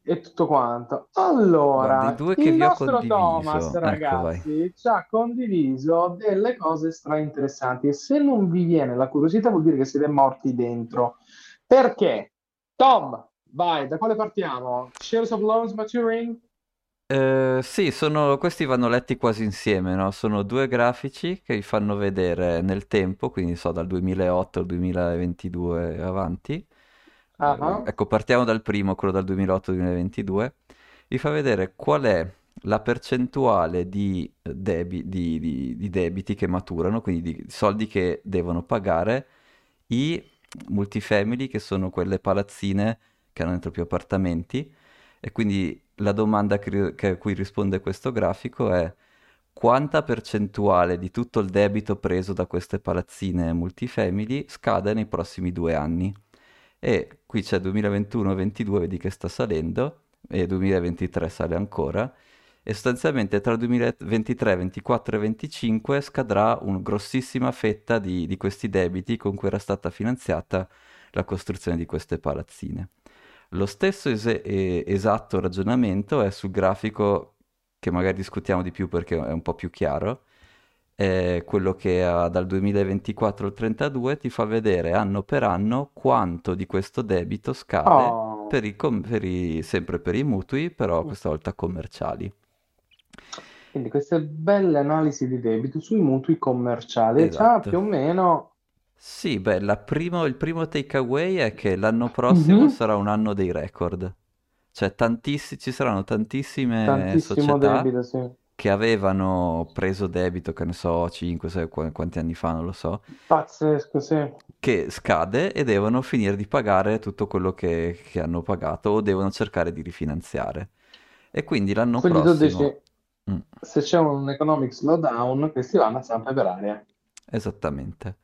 e tutto quanto. Allora,
due che
il
vi ho
nostro Thomas.
Ecco,
ragazzi, ci ha condiviso delle cose stra interessanti e se non vi viene la curiosità vuol dire che siete morti dentro. Perché? Tom, vai, da quale partiamo? Shares of loans maturing?
Eh, sì, sono, questi vanno letti quasi insieme, no? Sono due grafici che vi fanno vedere nel tempo, quindi so dal 2008 al 2022 avanti. Eh,
ah.
ecco, partiamo dal primo, quello dal 2008 al 2022. Vi fa vedere qual è la percentuale di, debi- di- di- di debiti che maturano, quindi di soldi che devono pagare i multifamily, che sono quelle palazzine che hanno dentro più appartamenti. E quindi la domanda che, che- a cui risponde questo grafico è quanta percentuale di tutto il debito preso da queste palazzine multifamily scade nei prossimi due anni? E qui c'è 2021-22, vedi che sta salendo, e 2023 sale ancora. E sostanzialmente tra il 2023, 24 e 25 scadrà una grossissima fetta di, di questi debiti con cui era stata finanziata la costruzione di queste palazzine. Lo stesso es- esatto ragionamento è sul grafico che magari discutiamo di più perché è un po' più chiaro, è quello che ha dal 2024 al 32 ti fa vedere anno per anno quanto di questo debito scade
Oh.
per i com- per i- sempre per i mutui, però questa volta commerciali.
Quindi queste belle analisi di debito sui mutui commerciali. Già più o
Esatto.
meno
Sì, beh, la primo- il primo takeaway è che l'anno prossimo
Mhm.
sarà un anno dei record. Cioè, tantissi- ci saranno tantissime
tantissimo
società
debito, sì.
che avevano preso debito, che ne so, 5, 6, quanti anni fa, non lo so,
Pazzesco, sì.
che scade e devono finire di pagare tutto quello che, che hanno pagato o devono cercare di rifinanziare. E quindi l'anno
Quindi tu dici,
prossimo... Mm,
se c'è un economic slowdown, questi vanno a zampe per aria.
esattamente.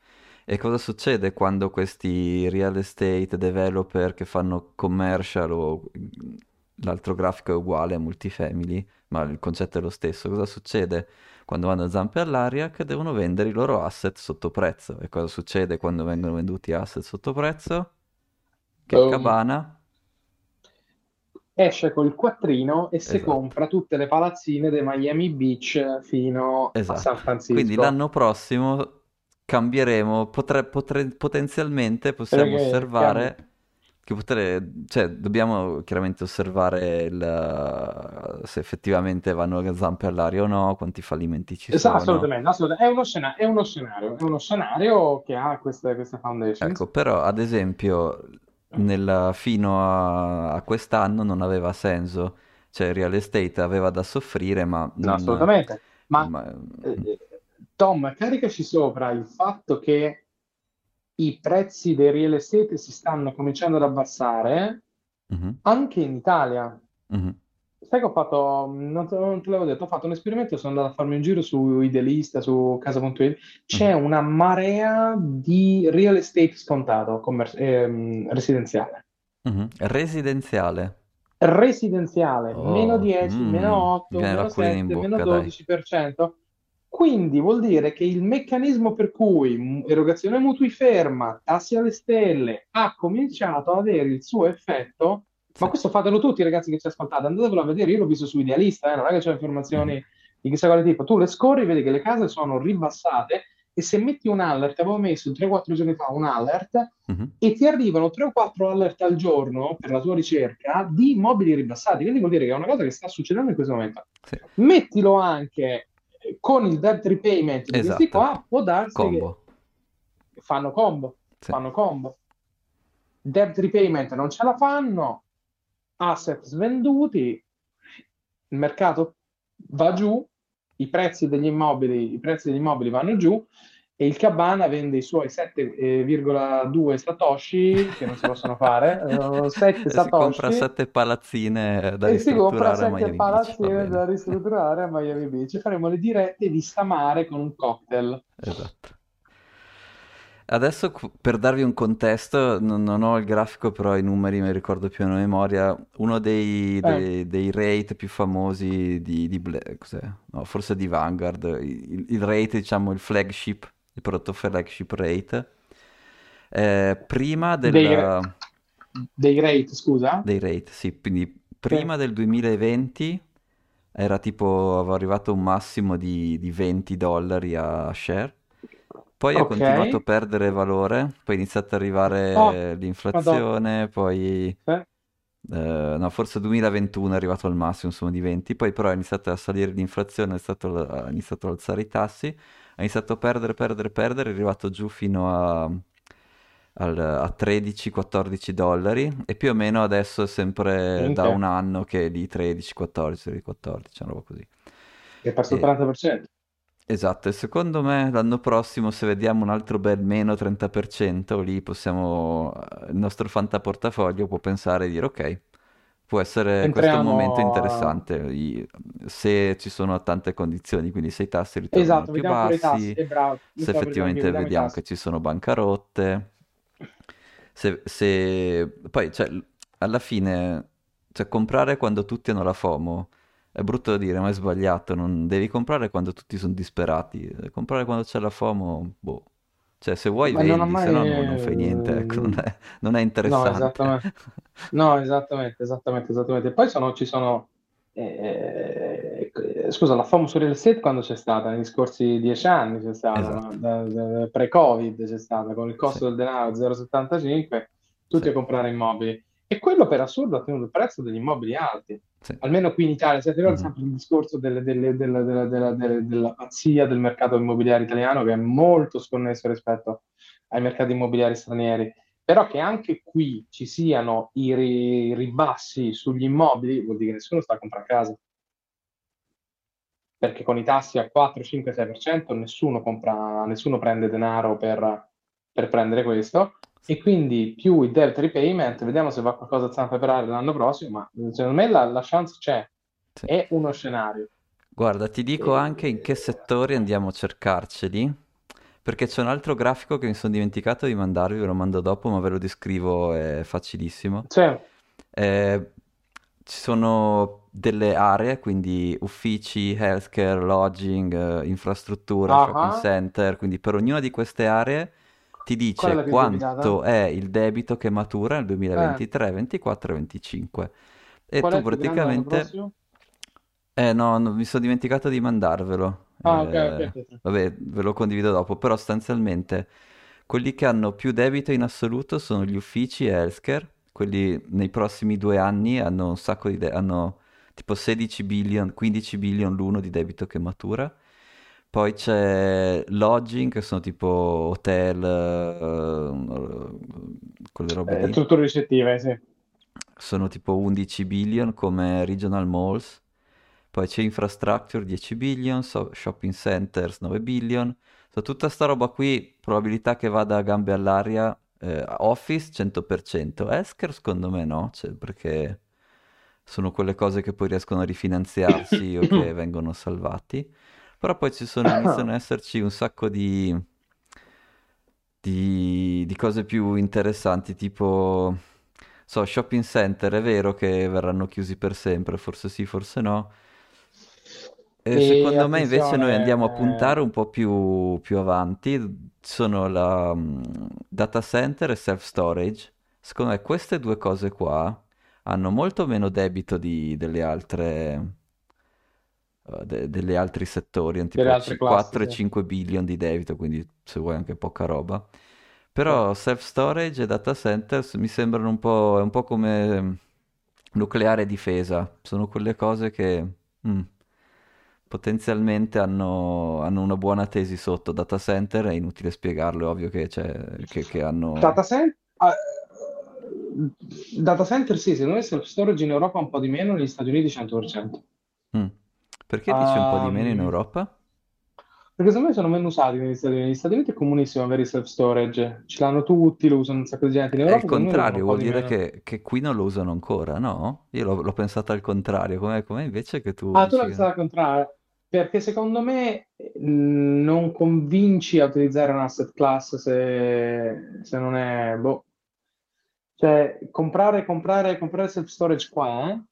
E cosa succede quando questi real estate developer che fanno commercial o l'altro grafico è uguale a multifamily, ma il concetto è lo stesso, cosa succede quando vanno a zampe all'aria? Che devono vendere i loro asset sotto prezzo. E cosa succede quando vengono venduti asset sotto prezzo? Che
Boom.
cabana?
Esce col quattrino e si
Esatto.
compra tutte le palazzine dei Miami Beach fino a San
Esatto. Quindi
Francisco.
l'anno prossimo cambieremo, potre- potre- potenzialmente possiamo
Perché cambia.
osservare che potre- cioè dobbiamo chiaramente osservare il- se effettivamente vanno a zampe all'aria o no, quanti fallimenti ci
Esatto,
sono.
assolutamente, assolutamente. È uno scena- è uno scenario, è uno scenario che ha queste, queste foundations.
Ecco, però ad esempio nel- fino a, a quest'anno non aveva senso, cioè il real estate aveva da soffrire, ma
No,
non...
assolutamente. Ma
ma-
eh, Tom, caricaci sopra il fatto che i prezzi dei real estate si stanno cominciando ad abbassare
Mhm,
anche in Italia.
mhm,
Sai che ho fatto, non te, non te l'avevo detto, ho fatto un esperimento, sono andato a farmi un giro su Idealista, su casa.it, c'è
mhm.
una marea di real estate scontato, commer- ehm, residenziale.
Mhm. Residenziale.
Residenziale, meno
Oh,
10, meno
mm,
8,
mi viene
meno
l'acquolina in
7, meno
bocca, dai.
12%. Quindi vuol dire che il meccanismo per cui erogazione mutui ferma, tassi alle stelle, ha cominciato ad avere il suo effetto. Ma questo fatelo tutti, ragazzi che ci ascoltate, andatevelo a vedere. Io l'ho visto su Idealista, eh, non è che c'è informazioni di chissà quale tipo. Tu le scorri, vedi che le case sono ribassate e se metti un alert, avevo messo 3-4 giorni fa un alert
Mhm.
e ti arrivano 3 o 4 alert al giorno per la tua ricerca di immobili ribassati. Quindi vuol dire che è una cosa che sta succedendo in questo momento.
Sì.
Mettilo anche con il debt repayment di questi
Esatto.
qua, può darsi
Combo.
che fanno combo,
Sì.
fanno combo. Debt repayment non ce la fanno, asset svenduti, il mercato va giù, i prezzi degli immobili, i prezzi degli immobili vanno giù e il Cabana vende i suoi 7,2 Satoshi che non si possono fare, eh, 7
E si compra
Satoshi
sette palazzine da
e si compra
ristrutturare a
7
Miami Beach, va
palazzine
bene.
da ristrutturare a Miami Beach. Faremo le dirette di Samare con un cocktail.
Esatto. Adesso per darvi un contesto, non, non ho il grafico, però i numeri me li ricordo più a memoria. Uno dei,
Eh,
dei- dei rate più famosi di, di? No, forse di Vanguard, il, il rate, diciamo, il flagship, il prodotto flagship rate, eh, prima
dei,
del,
dei rate, scusa?
dei rate, sì, quindi
Sì.
prima del 2020 era tipo, aveva arrivato un massimo di, di 20 dollari a share. Poi ha continuato a perdere valore, poi è iniziata ad
Oh,
arrivare
madonna.
l'inflazione, poi
Sì.
eh, no, forse 2021 è arrivato al massimo, insomma, di 20, poi però è iniziata a salire l'inflazione, è stato- ha iniziato ad alzare i tassi, ha iniziato a perdere, perdere, perdere, è arrivato giù fino a, al- a 13-14 dollari e più o meno adesso è sempre da un anno che è lì 13-14, 14, una roba così.
è perso il
E-
30%.
Esatto, e secondo me l'anno prossimo se vediamo un altro bel meno 30%, lì possiamo, il nostro fantaportafoglio può pensare e dire ok, può essere questo un momento
Entriamo
interessante se ci sono tante condizioni, quindi se i tassi ritornano
Esatto,
più
tassi.
bassi,
È bravo,
se effettivamente
io, vediamo
che
tassi.
ci sono bancarotte, se, se- poi cioè, alla fine cioè, comprare quando tutti hanno la FOMO è brutto da dire, ma è sbagliato. Non devi comprare quando tutti sono disperati. Eh, Comprare quando c'è la FOMO, boh. Cioè, se vuoi
Ma non
vendi, se
mai...
no non, non fai niente. Ecco, non è, non è
No,
interessante.
esattamente. No, esattamente, esattamente, esattamente. Poi sono, ci sono... eh, eh, scusa, la FOMO su real estate quando c'è stata? Negli scorsi dieci anni c'è stata,
Esatto.
no? Da- da- pre-Covid c'è stata, con il
Sì,
costo del denaro 0,75, tutti
sì,
a comprare immobili. E quello per assurdo ha tenuto il prezzo degli immobili alti.
Sì.
almeno qui in Italia, si ricorda
Mhm.
sempre il discorso delle- delle- della, della- della- della- della pazzia del mercato immobiliare italiano che è molto sconnesso rispetto ai mercati immobiliari stranieri, però che anche qui ci siano i ri- ribassi sugli immobili vuol dire che nessuno sta a comprare casa, perché con i tassi a 4, 5, 6% nessuno compra, nessuno prende denaro per, per prendere questo. E quindi più il debt repayment, vediamo se va qualcosa a zampa perare l'anno prossimo, ma secondo me la, la chance c'è,
Sì.
è uno scenario.
Guarda, ti dico anche in che settori andiamo a cercarceli, perché c'è un altro grafico che mi sono dimenticato di mandarvi, ve lo mando dopo, ma ve lo descrivo, è facilissimo.
Cioè,
Eh, ci sono delle aree, quindi uffici, healthcare, lodging, eh, infrastruttura, shopping
ah,
center, quindi per ognuna di queste aree ti
è
dice
più
quanto è il debito che matura nel
Eh,
2023, 24 e 25. E
qual
tu
è
praticamente... Eh no, no, mi sono dimenticato di mandarvelo.
Ah,
Eh,
ok, ok.
vabbè, ve lo condivido dopo, però sostanzialmente quelli che hanno più debito in assoluto sono gli uffici e healthcare, quelli nei prossimi due anni hanno un sacco di... de- hanno tipo 16 billion, 15 billion l'uno di debito che matura. Poi c'è lodging, che sono tipo hotel, eh, quelle robe
Eh,
lì.
strutture ricettive, sì.
Sono tipo 11 billion come regional malls. Poi c'è infrastructure 10 billion, so- shopping centers 9 billion. So, tutta sta roba qui, probabilità che vada a gambe all'aria. eh, office 100%. Esker secondo me no, cioè, perché sono quelle cose che poi riescono a rifinanziarsi o che vengono salvati. Però poi ci sono, iniziano ad esserci un sacco di, di, di cose più interessanti, tipo, so, shopping center, è vero che verranno chiusi per sempre, forse sì, forse no. E secondo me invece noi andiamo a puntare
attenzione,
un po' più, più avanti, sono la mm, data center e self-storage. Secondo me queste due cose qua hanno molto meno debito di- delle altre, de- delle altri settori, tipo c-
classi,
4 e
sì.
5 billion di debito, quindi se vuoi anche poca roba. Però self-storage e data centers mi sembrano un po', un po' come mm, nucleare e difesa, sono quelle cose che mm, potenzialmente hanno, hanno una buona tesi sotto. Data center è inutile spiegarlo, è ovvio che, c'è- che, che
Data,
hanno...
cen- ah, data center sì, secondo me self-storage in Europa un po' di meno, negli Stati Uniti 100%.
Mm. Perché dici un po' di meno in
Ehm,
Europa?
perché secondo me sono meno usati negli Stati Uniti. Negli Stati Uniti è comunissimo avere il self-storage, ce l'hanno tutti, lo usano un sacco di gente. In
È il
Europa lo usano
contrario, vuol
di
dire che, che qui non lo usano ancora, no? Io l'ho l'ho pensato al contrario, com'è, com'è invece che tu
Ah, tu l'hai
che...
pensato al contrario, perché secondo me eh, non convinci a utilizzare un asset class se, se non è... Boh. Cioè, comprare, comprare, comprare self-storage qua
Mhm,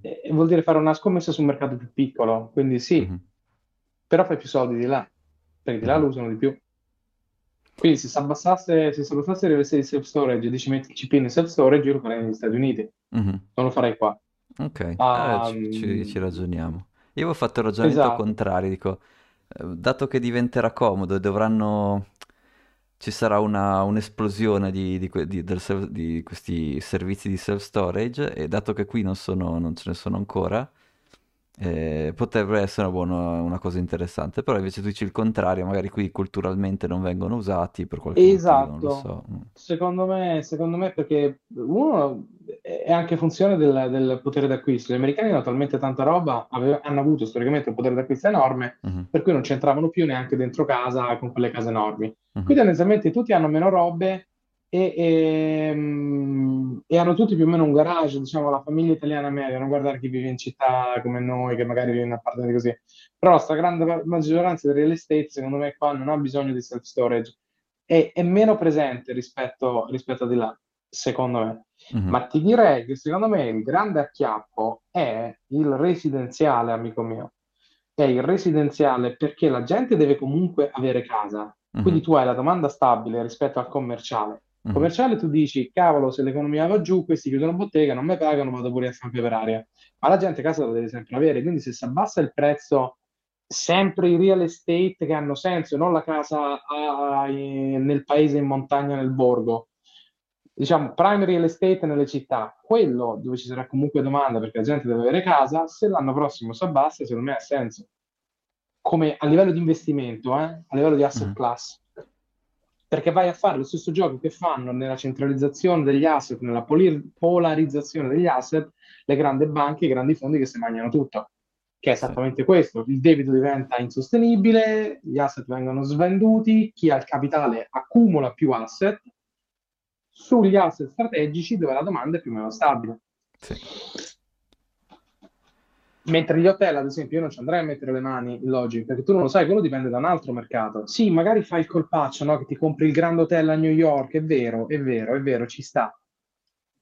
eh, eh, vuol dire fare una scommessa su un mercato più piccolo, quindi sì,
mhm,
però fai più soldi di là, perché di là lo usano di più. Quindi se si abbassasse, se si abbassasse il livello di self-storage e dici metti il CP nel self-storage, io lo farei negli Stati Uniti,
Mhm.
non lo farei qua.
Ok, eh,
Ah,
ci, ci- ci
mm,
ragioniamo. Io avevo fatto il ragionamento
esatto.
contrario, dico, eh, dato che diventerà comodo e dovranno, ci sarà una, un'esplosione di, di di- self- di questi servizi di self-storage e dato che qui non sono, non ce ne sono ancora, eh, potrebbe essere una, buona- una cosa interessante. Però invece tu dici il contrario, magari qui culturalmente non vengono usati per qualche motivo,
Esatto,
so. Mm.
secondo me, secondo me perché uno è anche funzione del, del potere d'acquisto. Gli americani hanno talmente tanta roba, ave- hanno avuto storicamente un potere d'acquisto enorme,
Mhm,
per cui non c'entravano più neanche dentro casa con quelle case enormi.
mhm,
Qui tendenzialmente tutti hanno meno robe e, e- e hanno tutti più o meno un garage, diciamo, la famiglia italiana media, non guardare chi vive in città come noi, che magari vive in appartamenti così. Però la stragrande maggioranza del real estate, secondo me, qua non ha bisogno di self-storage è, è meno presente rispetto, rispetto a di là, secondo me.
mhm.
Ma ti direi che secondo me il grande acchiappo è il residenziale, amico mio. È il residenziale perché la gente deve comunque avere casa. Quindi
Mhm,
tu hai la domanda stabile rispetto al commerciale.
Mhm.
Commerciale tu dici, cavolo, se l'economia va giù, questi chiudono bottega, non mi pagano, vado pure a zampe per aria. Ma la gente casa la deve sempre avere, quindi se si abbassa il prezzo, sempre i real estate che hanno senso, non la casa a- a- in- nel paese, in montagna, nel borgo. Diciamo, prime real estate nelle città, quello dove ci sarà comunque domanda perché la gente deve avere casa, se l'anno prossimo si abbassa, secondo me ha senso. Come a livello di investimento, eh, a livello di asset
Mhm.
class perché vai a fare lo stesso gioco che fanno nella centralizzazione degli asset, nella poli- polarizzazione degli asset, le grandi banche, i grandi fondi che si mangiano tutto, che è
Sì.
esattamente questo. Il debito diventa insostenibile, gli asset vengono svenduti, chi ha il capitale accumula più asset sugli asset strategici dove la domanda è più o meno stabile.
Sì.
Mentre gli hotel, ad esempio, io non ci andrei a mettere le mani in lodging perché tu non lo sai, quello dipende da un altro mercato. Sì, magari fai il colpaccio, no? Che ti compri il Grand Hotel a New York, è vero, è vero, è vero, ci sta.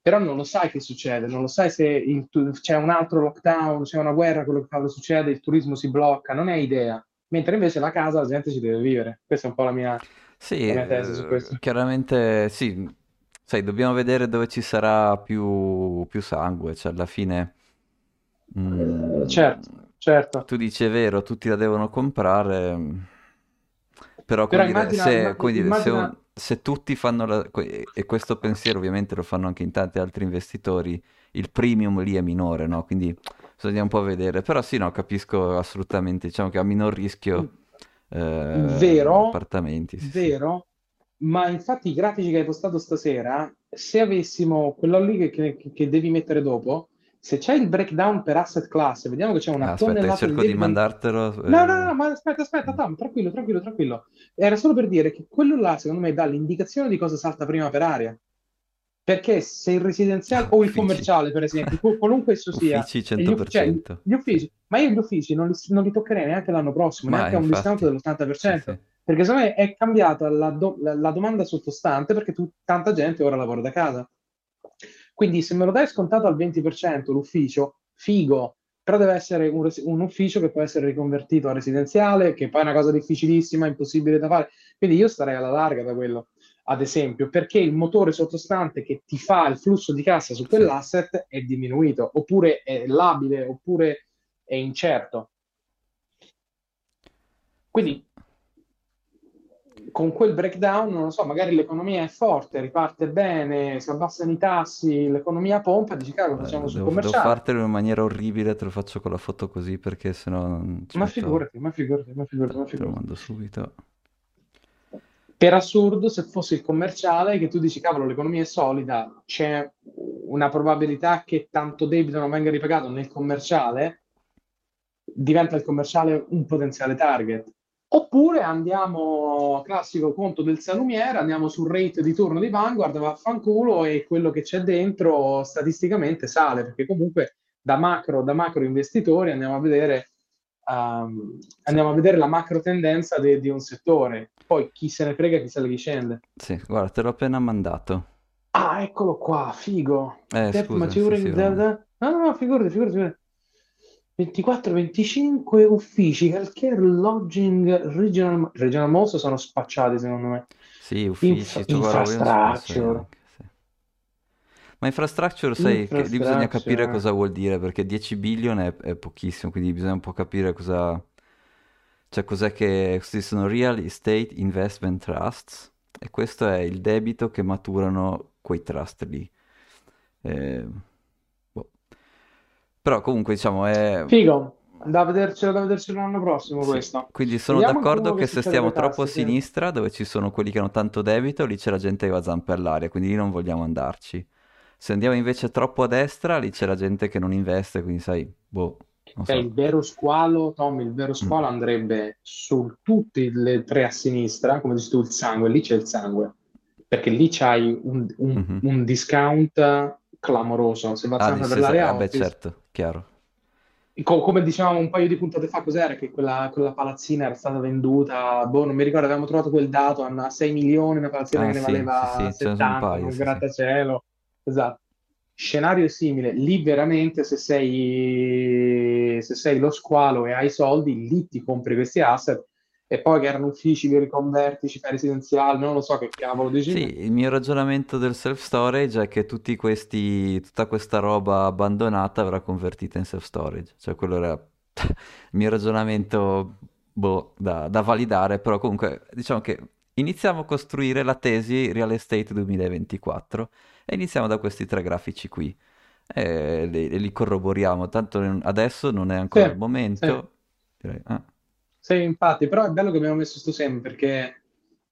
Però non lo sai che succede, non lo sai se tu- c'è un altro lockdown, c'è una guerra, quello che cavolo succede, il turismo si blocca, non hai idea. Mentre invece la casa la gente ci deve vivere. Questa è un po' la mia,
Sì,
la mia tesi su
eh,
questo.
chiaramente sì, sai, dobbiamo vedere dove ci sarà più, più sangue, cioè alla fine
Eh,
mm,
certo, certo.
tu dici è vero, tutti la devono comprare, mm, però
Però immagina,
se, dire, se, un-
immagina,
se tutti fanno la, e questo pensiero ovviamente lo fanno anche in tanti altri investitori, il premium lì è minore, no? Quindi bisogna un po' vedere, però sì, no, capisco assolutamente, diciamo che a minor rischio eh,
vero,
appartamenti, sì, sì.
vero, ma infatti i grafici che hai postato stasera, se avessimo quello lì che, che- che devi mettere dopo, se c'è il breakdown per asset class, vediamo che c'è una
Ah, aspetta,
di
cerco di
debito.
mandartelo.
No, no, no,
eh.
ma aspetta, aspetta, Tom, tranquillo, tranquillo, tranquillo. Era solo per dire che quello là, secondo me, dà l'indicazione di cosa salta prima per aria. Perché se il residenziale o il
Uffici.
commerciale, per esempio, qual- qualunque esso sia,
Uffici
e gli, uff- cioè,
100%.
gli uffici, ma io gli uffici non li, non li toccherei neanche l'anno prossimo,
Ma
neanche a un discount
infatti, sì,
dell'80%,
sì.
perché secondo me è cambiata la, do- la- la domanda sottostante perché tu- tanta gente ora lavora da casa. Quindi se me lo dai scontato al 20% l'ufficio, figo, però deve essere un, un ufficio che può essere riconvertito a residenziale, che poi è una cosa difficilissima, impossibile da fare. Quindi io starei alla larga da quello, ad esempio, perché il motore sottostante che ti fa il flusso di cassa su quell'asset è diminuito, oppure è labile, oppure è incerto. Quindi con quel breakdown, non lo so, magari l'economia è forte, riparte bene, si abbassano i tassi, l'economia pompa, dici cavolo, facciamo
Eh,
sul
devo, devo
commerciale.
fartelo in maniera orribile, te lo faccio con la foto così perché sennò non
Ma figurati, ma figurati, ma figurati, ma
Te lo
figurati.
mando subito.
Per assurdo, se fosse il commerciale, che tu dici, cavolo, l'economia è solida, c'è una probabilità che tanto debito non venga ripagato nel commerciale, diventa il commerciale un potenziale target. Oppure andiamo, classico conto del salumiere, andiamo sul rate di turno di Vanguard, vaffanculo, e quello che c'è dentro statisticamente sale, perché comunque da macro, da macro investitori andiamo a vedere, um, andiamo a vedere la macro tendenza de- di un settore. Poi chi se ne frega, chi sale, chi scende.
Sì, guarda, te l'ho appena mandato.
Ah, eccolo qua, figo.
Eh,
Debt
scusa, sì,
maturing,
sì,
da-
no.
da- No, no, no, figurati, figurati, figurati. 24-25 uffici, healthcare, lodging, regional, regional most sono spacciati secondo me.
Sì, uffici,
Inf- infrastructure,
sì. Ma infrastructure, sai, che lì bisogna capire
infrastructure.
cosa vuol dire, perché 10 billion è, è pochissimo, quindi bisogna un po' capire cosa... Cioè, cos'è che... Questi sono Real Estate Investment Trusts, e questo è il debito che maturano quei trust lì. Eh. Però comunque, diciamo, è...
Figo, da vedercelo, da vedercelo l'anno prossimo
Sì,
questo.
quindi sono
Vediamo
d'accordo
che
se stiamo troppo a sinistra, dove ci sono quelli che hanno tanto debito, lì c'è la gente che va a zampe all'aria, quindi lì non vogliamo andarci. Se andiamo invece troppo a destra, lì c'è la gente che non investe, quindi sai, boh, so.
il vero squalo, Tommy, il vero
Mm.
squalo andrebbe su tutte le tre a sinistra, come dici tu, il sangue, lì c'è il sangue, perché lì c'hai un, un-
Mhm.
un discount clamoroso. Se va
Ah,
per l'area
eh beh, certo, chiaro.
Co- come dicevamo un paio di puntate fa, cos'era che quella, quella palazzina era stata venduta? Boh, non mi ricordo, avevamo trovato quel dato a 6 milioni, una palazzina
Ah,
che ne
sì,
valeva
sì, sì, ce ne sono un
70,
paio,
un grattacielo. Esatto. Scenario simile, lì veramente se sei, se sei lo squalo e hai soldi, lì ti compri questi asset e poi che erano uffici, li riconverti, ci fai residenziale, non lo so che cavolo dici.
Sì, il mio ragionamento del self-storage è che tutti questi, tutta questa roba abbandonata verrà convertita in self-storage. Cioè, quello era il mio ragionamento, boh, da, da validare, però comunque diciamo che iniziamo a costruire la tesi Real Estate 2024 e iniziamo da questi tre grafici qui. E li, li corroboriamo, tanto adesso non è ancora
Sì,
il
sì.
momento. Direi, ah,
Sì, infatti, però è bello che abbiamo messo sto seme perché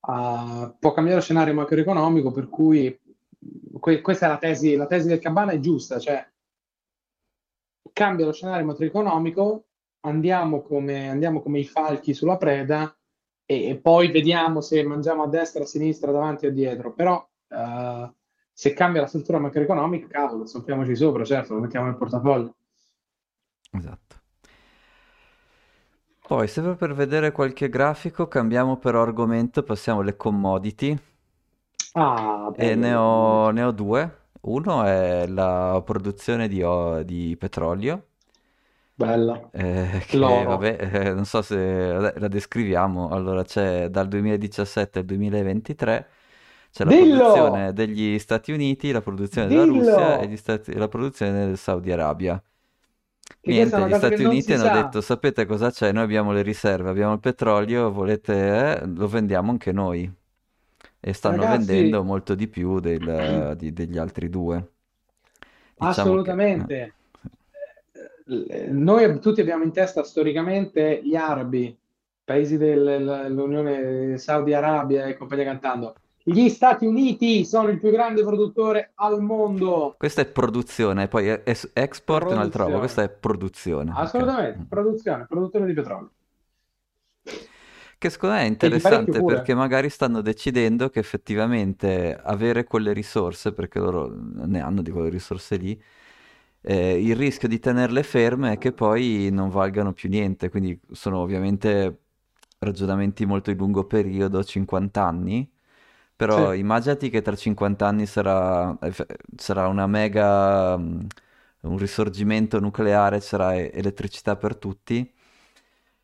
ah, può cambiare lo scenario macroeconomico, per cui que- questa è la tesi, la tesi del Cabana è giusta, cioè cambia lo scenario macroeconomico, andiamo come, andiamo come i falchi sulla preda e, e poi vediamo se mangiamo a destra, a sinistra, davanti o dietro, però eh, se cambia la struttura macroeconomica, cavolo, soffiamoci sopra, certo, lo mettiamo nel portafoglio.
esatto. Poi, sempre per vedere qualche grafico, cambiamo però argomento, passiamo alle commodity.
Ah,
E ne ho, ne ho due. Uno è la produzione di, di petrolio,
Bello.
eh, che vabbè, eh, non so se la descriviamo. Allora, c'è dal 2017 al 2023, c'è la
Dillo!
produzione degli Stati Uniti, la produzione della Russia e Stati- la produzione del Saudi Arabia.
Che
Niente, gli Stati Uniti hanno
sa.
detto, sapete cosa c'è? Noi abbiamo le riserve, abbiamo il petrolio, volete, eh? Lo vendiamo anche noi. E stanno vendendo
Ragazzi,
molto di più del- di- degli altri due. Diciamo
assolutamente. Eh, Noi tutti abbiamo in testa storicamente gli arabi, paesi dell'Unione Saudi Arabia e compagnia cantando. Gli Stati Uniti sono il più grande produttore al mondo.
Questa è produzione, poi è- export è un'altra roba, questa
Produzione.
è produzione?
Assolutamente,
Mm.
produzione, produttore di petrolio.
Che secondo me è interessante perché magari stanno decidendo che effettivamente avere quelle risorse, perché loro ne hanno di quelle risorse lì, eh, il rischio di tenerle ferme è che poi non valgano più niente, quindi sono ovviamente ragionamenti molto di lungo periodo, 50 anni, però
Sì,
immaginati che tra 50 anni sarà, eh, sarà una mega, mm, un risorgimento nucleare, sarà elettricità per tutti.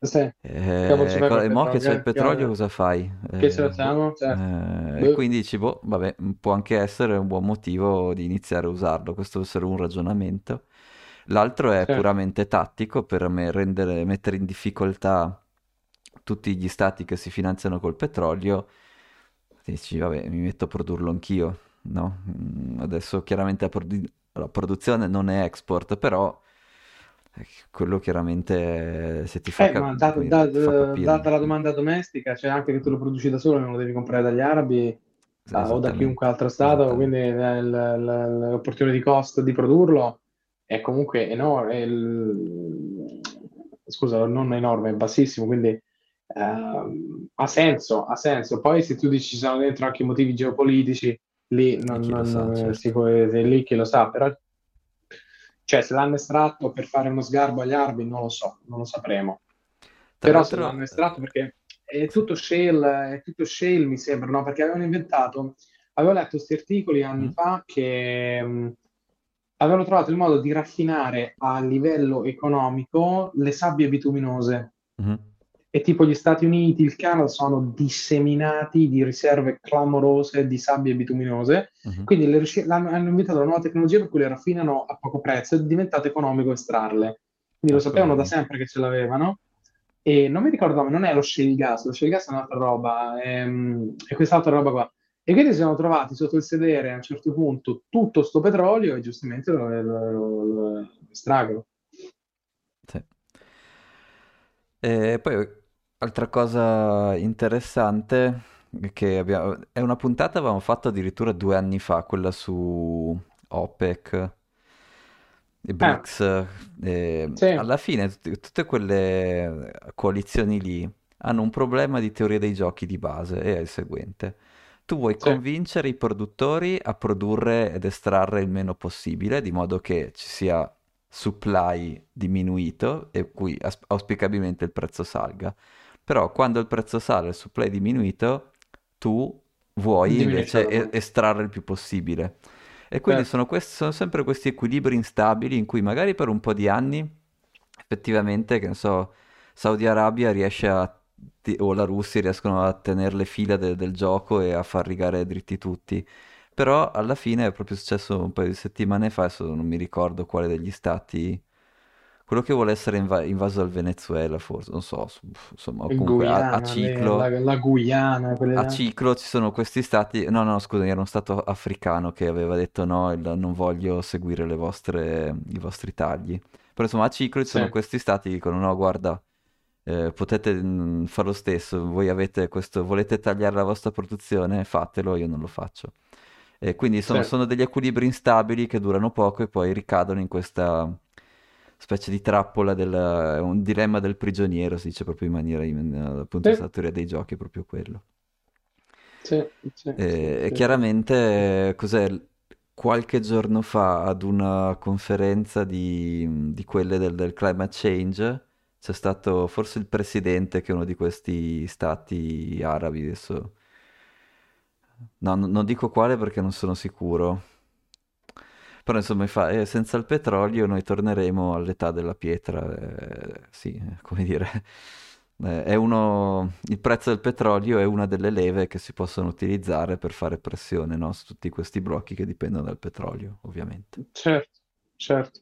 sì.
Eh, e mo che c'è il
petrolio? Che,
cosa fai?
che ce
Eh,
la siamo? Certo.
Eh, e
Boh.
quindi dici, boh, vabbè, può anche essere un buon motivo di iniziare a usarlo, questo deve essere un ragionamento. L'altro è
Sì.
puramente tattico per me rendere, mettere in difficoltà tutti gli stati che si finanziano col petrolio, dici, vabbè, mi metto a produrlo anch'io, no? Mm, adesso chiaramente la, produ- la produzione non è export, però eh, quello chiaramente se ti fa,
Eh,
cap-
ma da- da-
ti fa capire.
data la domanda domestica, cioè anche che tu lo produci da solo, non lo devi comprare dagli arabi eh, o da chiunque altro stato, quindi
esattamente.
eh, il- il- l'opportunity cost di produrlo è comunque enorme, il- scusa, non enorme, è bassissimo, quindi ehm, ha senso, ha senso. Poi se tu dici ci sono dentro anche i motivi geopolitici, lì non,
lo sa,
non, eh, si
certo.
può- è lì chi lo sa, però cioè, se l'hanno estratto per fare uno sgarbo agli arabi, non lo so, non lo sapremo.
Tra
Però se l'hanno
eh,
estratto perché è tutto shale, è tutto shale mi sembra, no? Perché avevano inventato, avevo letto questi articoli anni
mm,
fa che mh, avevano trovato il modo di raffinare a livello economico le sabbie bituminose.
mhm,
E tipo gli Stati Uniti, il Canada sono disseminati di riserve clamorose di sabbie bituminose.
mhm.
Quindi le hanno inventato una nuova tecnologia per cui le raffinano a poco prezzo ed è diventato economico estrarle. Quindi lo
Ecco,
sapevano da sempre che ce l'avevano. E non mi ricordo, ma non è lo shale gas, lo shale gas è un'altra roba, è, è quest'altra roba qua. E quindi si sono trovati sotto il sedere a un certo punto tutto sto petrolio e giustamente lo, lo, lo- lo estraggono.
Sì. E poi altra cosa interessante è che abbiamo, è una puntata avevamo fatto addirittura due anni fa, quella su OPEC e
Eh,
BRICS. e
sì,
alla fine tutte, tutte quelle coalizioni lì hanno un problema di teoria dei giochi di base e è il seguente. Tu vuoi
sì,
convincere i produttori a produrre ed estrarre il meno possibile, di modo che ci sia supply diminuito e cui as- auspicabilmente il prezzo salga. Però quando il prezzo sale e il supply è diminuito, tu vuoi invece e- estrarre il più possibile. E quindi
Certo,
sono, questi, sono sempre questi equilibri instabili in cui magari per un po' di anni effettivamente, che ne so, Saudi Arabia riesce a, ti- o la Russia riescono a tenere le fila de- del gioco e a far rigare dritti tutti. Però alla fine è proprio successo un paio di settimane fa, adesso non mi ricordo quale degli stati, quello che vuole essere inva- invaso dal Venezuela, forse, non so, insomma, comunque a, a
Guyana, le- la,
ciclo.
la Guyana, quelle
A ciclo ci sono questi stati, no, no, scusa, era uno stato africano che aveva detto no, il- non voglio seguire le vostre, i vostri tagli. Però insomma a ciclo ci
Sì,
sono questi stati che dicono no, guarda, eh, potete fare lo stesso, voi avete questo, volete tagliare la vostra produzione, fatelo, io non lo faccio. E quindi
sì.
sono, sono degli equilibri instabili che durano poco e poi ricadono in questa specie di trappola del, un dilemma del prigioniero, si dice proprio in maniera, dal punto di vista della teoria dei giochi, è proprio quello.
sì, sì,
E, e
sì, sì.
chiaramente, eh, cos'è? Qualche giorno fa ad una conferenza di, di quelle del, del climate change c'è stato forse il presidente che è uno di questi stati arabi, adesso no, non dico quale perché non sono sicuro, però insomma fa, "Eh, senza il petrolio noi torneremo all'età della pietra, eh, sì, eh, come dire, eh, uno, il prezzo del petrolio è una delle leve che si possono utilizzare per fare pressione, no, su tutti questi blocchi che dipendono dal petrolio, ovviamente.
Certo, certo,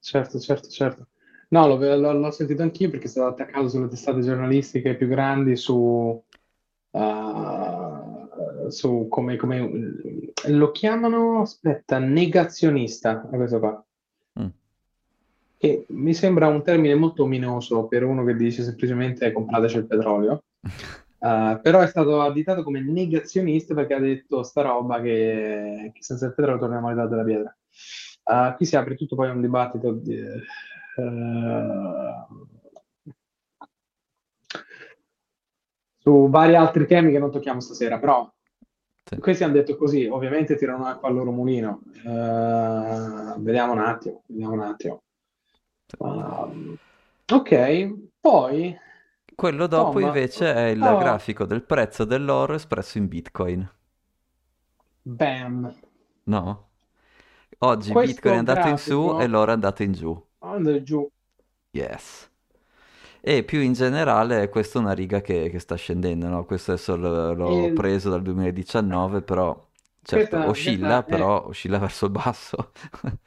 certo, certo, certo. No, l'ho l'ho- l'ho sentito anch'io perché stavo attaccato sulle testate giornalistiche più grandi su, eh, su come, come lo chiamano, aspetta, negazionista, questo qua.
Mm.
Che mi sembra un termine molto ominoso per uno che dice semplicemente comprateci il petrolio. Eh, però è stato additato come negazionista perché ha detto sta roba che, che senza il petrolio torniamo all'età della pietra. Eh, qui si apre tutto poi un dibattito di- eh, su vari altri temi che non tocchiamo stasera, però
Sì.
questi hanno detto così, ovviamente tirano acqua al loro mulino. Eh, vediamo un attimo, vediamo un attimo. Um, ok, poi
Quello dopo
Tom,
invece è il
oh,
grafico del prezzo dell'oro espresso in Bitcoin,
bam,
no? Oggi Bitcoin è
questo
andato in su e
grafico
l'oro è andato in giù.
andò giù.
Yes. E più in generale, questa è una riga che, che sta scendendo, no? Questo adesso l- l'ho
E
preso dal 2019, però certo
questa,
oscilla,
questa è,
però oscilla verso il basso.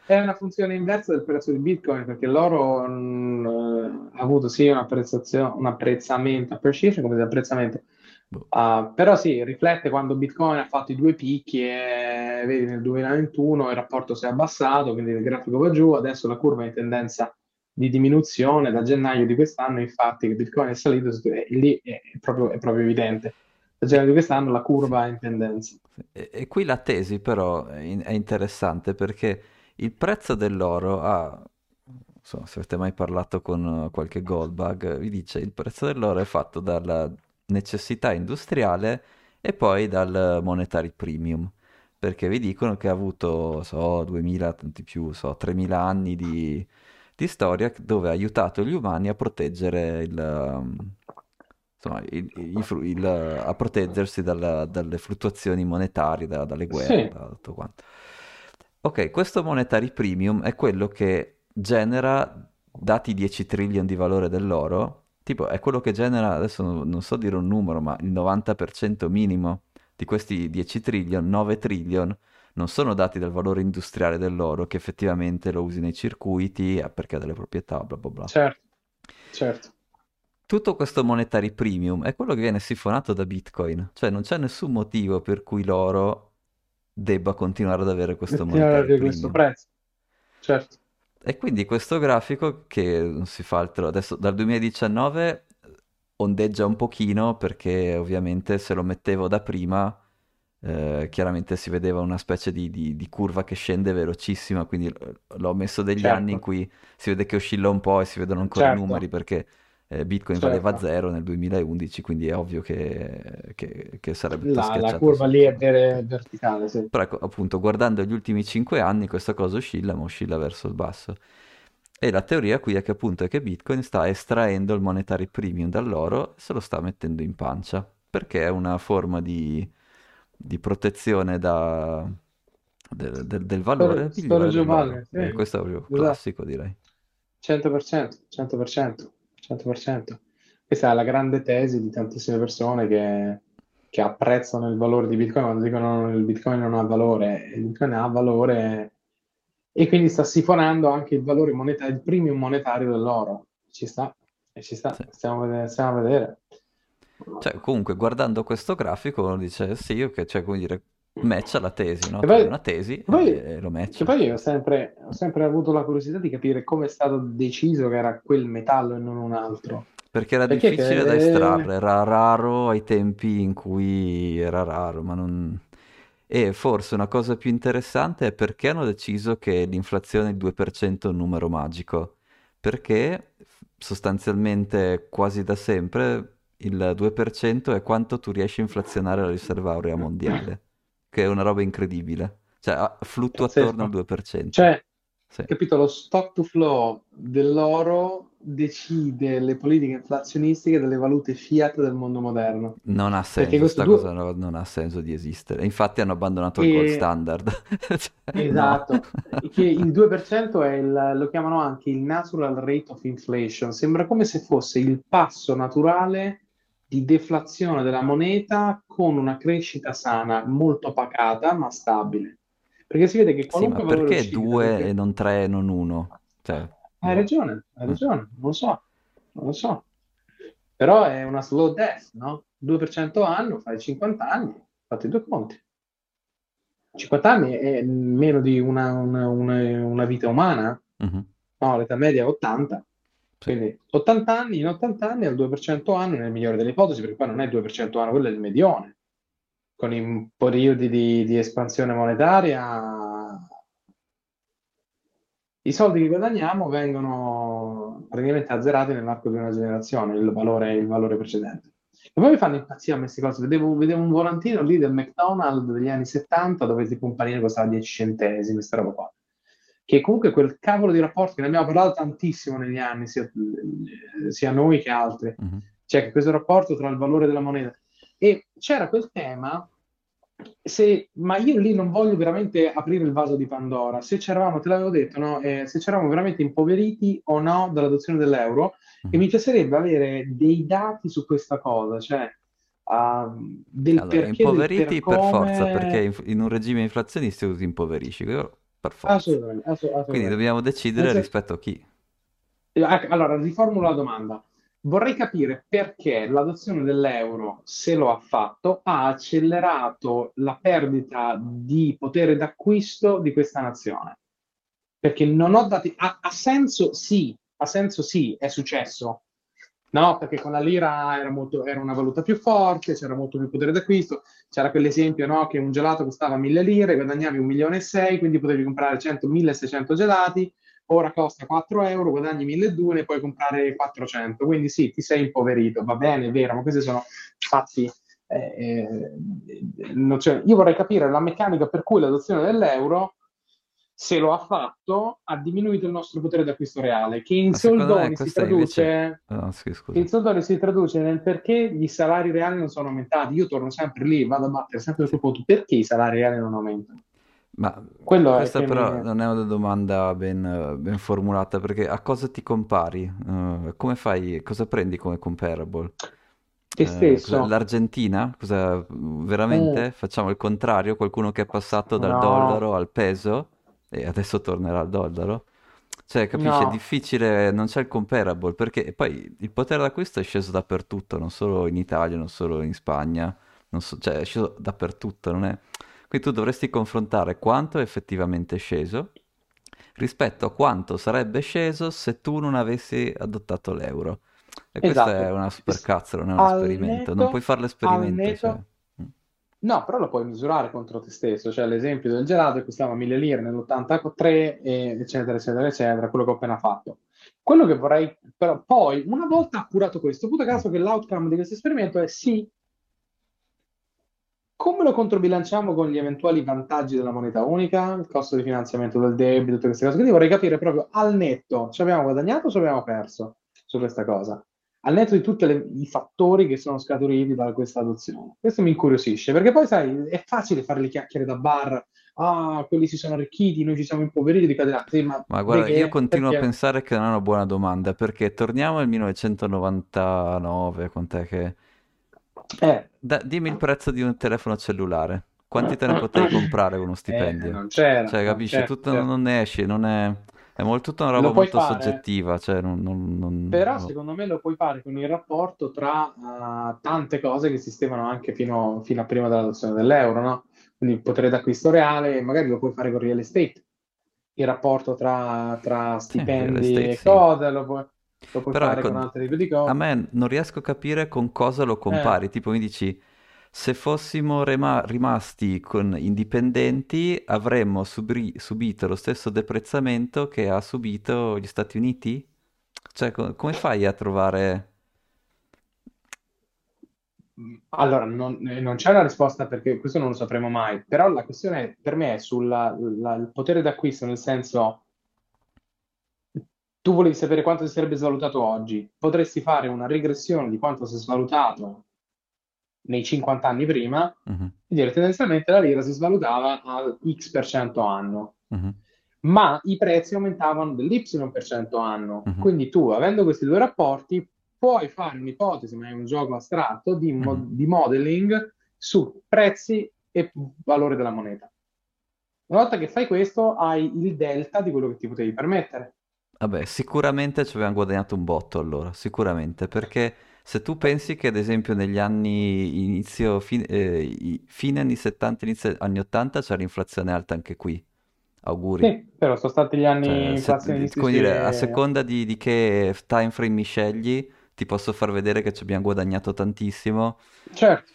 è una funzione inversa del prezzo di Bitcoin perché l'oro mm, avuto sì un apprezzamento, appreciation come apprezzamento,
Boh.
uh, però sì, riflette quando Bitcoin ha fatto i due picchi e vedi nel 2021 il rapporto si è abbassato, quindi il grafico va giù, adesso la curva è in tendenza di diminuzione da gennaio di quest'anno, infatti che Bitcoin è salito, e lì è proprio, è proprio evidente. Da gennaio di quest'anno la curva è in tendenza.
E, e qui la tesi però è, in- è interessante perché il prezzo dell'oro ha, insomma, se avete mai parlato con qualche Goldbug, vi dice il prezzo dell'oro è fatto dalla necessità industriale e poi dal monetary premium, perché vi dicono che ha avuto, so, 2000, tanti più, so, 3000 anni di, di storia dove ha aiutato gli umani a proteggere il, um, insomma, il- il il- a proteggersi dalla- dalle fluttuazioni monetarie, da- dalle guerre,
Sì,
da tutto quanto. Ok, questo monetary premium è quello che genera, dati i 10 trillion di valore dell'oro, tipo è quello che genera, adesso non, non so dire un numero, ma il 90% minimo di questi 10 trillion, 9 trillion, non sono dati dal valore industriale dell'oro che effettivamente lo usi nei circuiti eh, perché ha delle proprietà, bla bla bla.
certo, certo.
Tutto questo monetary premium è quello che viene sifonato da Bitcoin, cioè non c'è nessun motivo per cui l'oro debba continuare ad avere questo
Continuare
monetary
avere questo
premium.
prezzo, certo.
E quindi questo grafico che non si fa altro adesso dal 2019 ondeggia un pochino perché ovviamente se lo mettevo da prima eh, chiaramente si vedeva una specie di, di- di curva che scende velocissima, quindi l'ho messo degli anni in
Certo,
cui si vede che oscilla un po' e si vedono ancora i numeri
certo,
perché eh, Bitcoin valeva
certo.
zero nel 2011, quindi è ovvio che, che- che sarebbe
La, la curva lì è ver- verticale, sì.
Però ecco, appunto, guardando gli ultimi 5 anni questa cosa oscilla, ma oscilla verso il basso. E la teoria qui è che appunto è che Bitcoin sta estraendo il monetary premium dall'oro e se lo sta mettendo in pancia, perché è una forma di, di protezione da- del, del- del valore
Storage,
migliore
storage of
dell'oro.
value,
E
sì,
questo è proprio
esatto.
classico, direi.
100%, 100%, 100%. Questa è la grande tesi di tantissime persone che, che apprezzano il valore di Bitcoin quando dicono che il Bitcoin non ha valore. Il Bitcoin ha valore e quindi sta sifonando anche il valore monetario, il premium monetario dell'oro. Ci sta, e ci sta,
Sì.
stiamo. Stiamo a vedere.
Cioè, comunque, guardando questo grafico, uno dice sì, ok, cioè, come dire, matcha la tesi, no?
Che poi,
una tesi
che poi,
e lo
che
matcha.
poi io ho sempre, ho sempre avuto la curiosità di capire come è stato deciso che era quel metallo e non un altro.
Perché era
Perché
difficile da
che...
estrarre, era raro ai tempi in cui era raro, ma non... E forse una cosa più interessante è perché hanno deciso che l'inflazione è il 2% è un numero magico. Perché sostanzialmente quasi da sempre il 2% è quanto tu riesci a inflazionare la riserva aurea mondiale, che è una roba incredibile. Cioè ah, fluttua attorno al
Pazzesco.
2%.
Cioè,
Sì.
capito, lo stock to flow dell'oro decide le politiche inflazionistiche delle valute fiat del mondo moderno.
Non ha senso,
questo
sta
due...
cosa no- non ha senso di esistere. Infatti hanno abbandonato il gold
E...
standard. Cioè, no.
Esatto, che il 2% è il, lo chiamano anche il natural rate of inflation. Sembra come se fosse il passo naturale di deflazione della moneta con una crescita sana, molto pacata ma stabile. Perché si vede che
Sì, ma
qualunque
perché
oscilla,
2
perché
e non 3 e non 1? Cioè,
hai
boh.
ragione, hai
Mm.
ragione, non lo so, non lo so. Però è una slow death, no? 2% anno, fai 50 anni, fate i due conti. 50 anni è meno di una, una- una- una vita umana?
Mhm.
No, l'età media è 80. Quindi 80 anni, in 80 anni al 2% anno nel migliore delle ipotesi, perché poi non è il 2% anno, quello è il medione. Con i periodi di, di espansione monetaria, i soldi che guadagniamo vengono praticamente azzerati nell'arco di una generazione, il valore, il valore precedente. E poi mi fanno impazzire queste cose. Vedevo, vedevo un volantino lì del McDonald's degli anni 70 dove tipo un panino costava 10 centesimi, questa roba qua. Che comunque quel cavolo di rapporto che ne abbiamo parlato tantissimo negli anni, sia, sia noi che altri,
Mhm.
cioè questo rapporto tra il valore della moneta. E c'era quel tema, se, ma io lì non voglio veramente aprire il vaso di Pandora. Se c'eravamo, te l'avevo detto, no? Eh, se c'eravamo veramente impoveriti o no dall'adozione dell'euro, e
Mhm.
mi piacerebbe avere dei dati su questa cosa, cioè um, del
Allora,
perché, del
impoveriti
per
per forza, perché in, un regime inflazionistico ti impoverisci, quello per forza.
Assolutamente, assu-
Quindi
assolutamente.
dobbiamo decidere
sen-
rispetto a chi.
Ecco, allora, riformulo la domanda. Vorrei capire perché l'adozione dell'euro, se lo ha fatto, ha accelerato la perdita di potere d'acquisto di questa nazione. Perché non ho dati. Ha, ha senso? Sì, ha senso? Sì, è successo. No, perché con la lira era, molto, era, una valuta più forte, c'era molto più potere d'acquisto. C'era quell'esempio no, che un gelato costava 1000 lire, guadagnavi un milione e sei, quindi potevi comprare 100, 1600 gelati ora costa 4 euro, guadagni 1200 ne puoi comprare 400, quindi sì, ti sei impoverito, va bene, è vero, ma questi sono fatti... Eh, eh, io vorrei capire la meccanica per cui l'adozione dell'euro se lo ha fatto, ha diminuito il nostro potere d'acquisto reale, che in soldoni si traduce, invece... oh, sì, in soldoni si traduce nel perché gli salari reali non sono aumentati. Io torno sempre lì, vado a battere sempre sul punto, perché i salari reali non aumentano?
Ma Quello questa però mi... non è una domanda ben, ben, formulata perché a cosa ti compari? Uh, come fai? Cosa prendi come comparable?
Te uh, stesso.
L'Argentina? Cosa, veramente? Mm. Facciamo il contrario? Qualcuno che è passato dal no. dollaro al peso e adesso tornerà al dollaro? Cioè, capisci? No. È difficile, non c'è il comparable perché poi il potere d'acquisto è sceso dappertutto, non solo in Italia, non solo in Spagna, so, cioè è sceso dappertutto, non è quindi tu dovresti confrontare quanto è effettivamente sceso rispetto a quanto sarebbe sceso se tu non avessi adottato l'euro. E esatto. questa è una supercazzo, non è un al esperimento. Netto, non puoi fare l'esperimento. Netto... Cioè.
No, però lo puoi misurare contro te stesso. Cioè, l'esempio del gelato che costava 1000 lire nell'83, eccetera, eccetera, eccetera, quello che ho appena fatto. Quello che vorrei, però, poi, una volta accurato questo, puto caso che l'outcome di questo esperimento è sì, come lo controbilanciamo con gli eventuali vantaggi della moneta unica, il costo di finanziamento del debito, tutte queste cose? Quindi vorrei capire proprio al netto, ci abbiamo guadagnato o ci abbiamo perso su questa cosa? Al netto di tutti i fattori che sono scaturiti da questa adozione. Questo mi incuriosisce, perché poi sai, è facile fare le chiacchiere da bar, ah, quelli si sono arricchiti, noi ci siamo impoveriti di cadenate. Ma,
ma guarda, io continuo perché... a pensare che non è una buona domanda, perché torniamo al 1999, quant'è che eh. Da, dimmi il prezzo di un telefono cellulare. Quanti te ne potevi comprare con uno stipendio? Eh,
non c'era.
Cioè, capisci? Tutto non ne esce, non è... È molto, tutta una roba molto fare, soggettiva, cioè non, non, non,
però secondo me lo puoi fare con il rapporto tra uh, tante cose che esistevano anche fino, fino, a prima dell'adozione dell'euro, no? Quindi il potere d'acquisto reale, magari lo puoi fare con real estate, il rapporto tra, tra stipendi sì, estate, e cose, sì. lo puoi, lo puoi Però fare ecco, con altri tipi di cose.
A me non riesco a capire con cosa lo compari. Eh. Tipo mi dici, se fossimo rema- rimasti con indipendenti avremmo subri- subito lo stesso deprezzamento che ha subito gli Stati Uniti? Cioè, co- come fai a trovare...
Allora, non, eh, non, c'è una risposta perché questo non lo sapremo mai, però la questione per me è sul potere d'acquisto, nel senso tu volevi sapere quanto si sarebbe svalutato oggi, potresti fare una regressione di quanto si è svalutato nei 50 anni prima uh-huh. dire tendenzialmente la lira si svalutava al X% per cento anno. Uh-huh. Ma i prezzi aumentavano dell'Y per cento anno. Uh-huh. Quindi tu, avendo questi due rapporti, puoi fare un'ipotesi, ma è un gioco astratto, di, mo- di modeling su prezzi e valore della moneta. Una volta che fai questo, hai il delta di quello che ti potevi permettere.
Vabbè, sicuramente ci abbiamo guadagnato un botto allora, sicuramente, perché se tu pensi che ad esempio negli anni inizio, fine, eh, fine anni 70, inizio anni 80 c'era l'inflazione alta anche qui, auguri.
Sì, però sono stati gli anni cioè, inflazionistici.
Come dire, a seconda di, di che time frame mi scegli, ti posso far vedere che ci abbiamo guadagnato tantissimo.
Certo.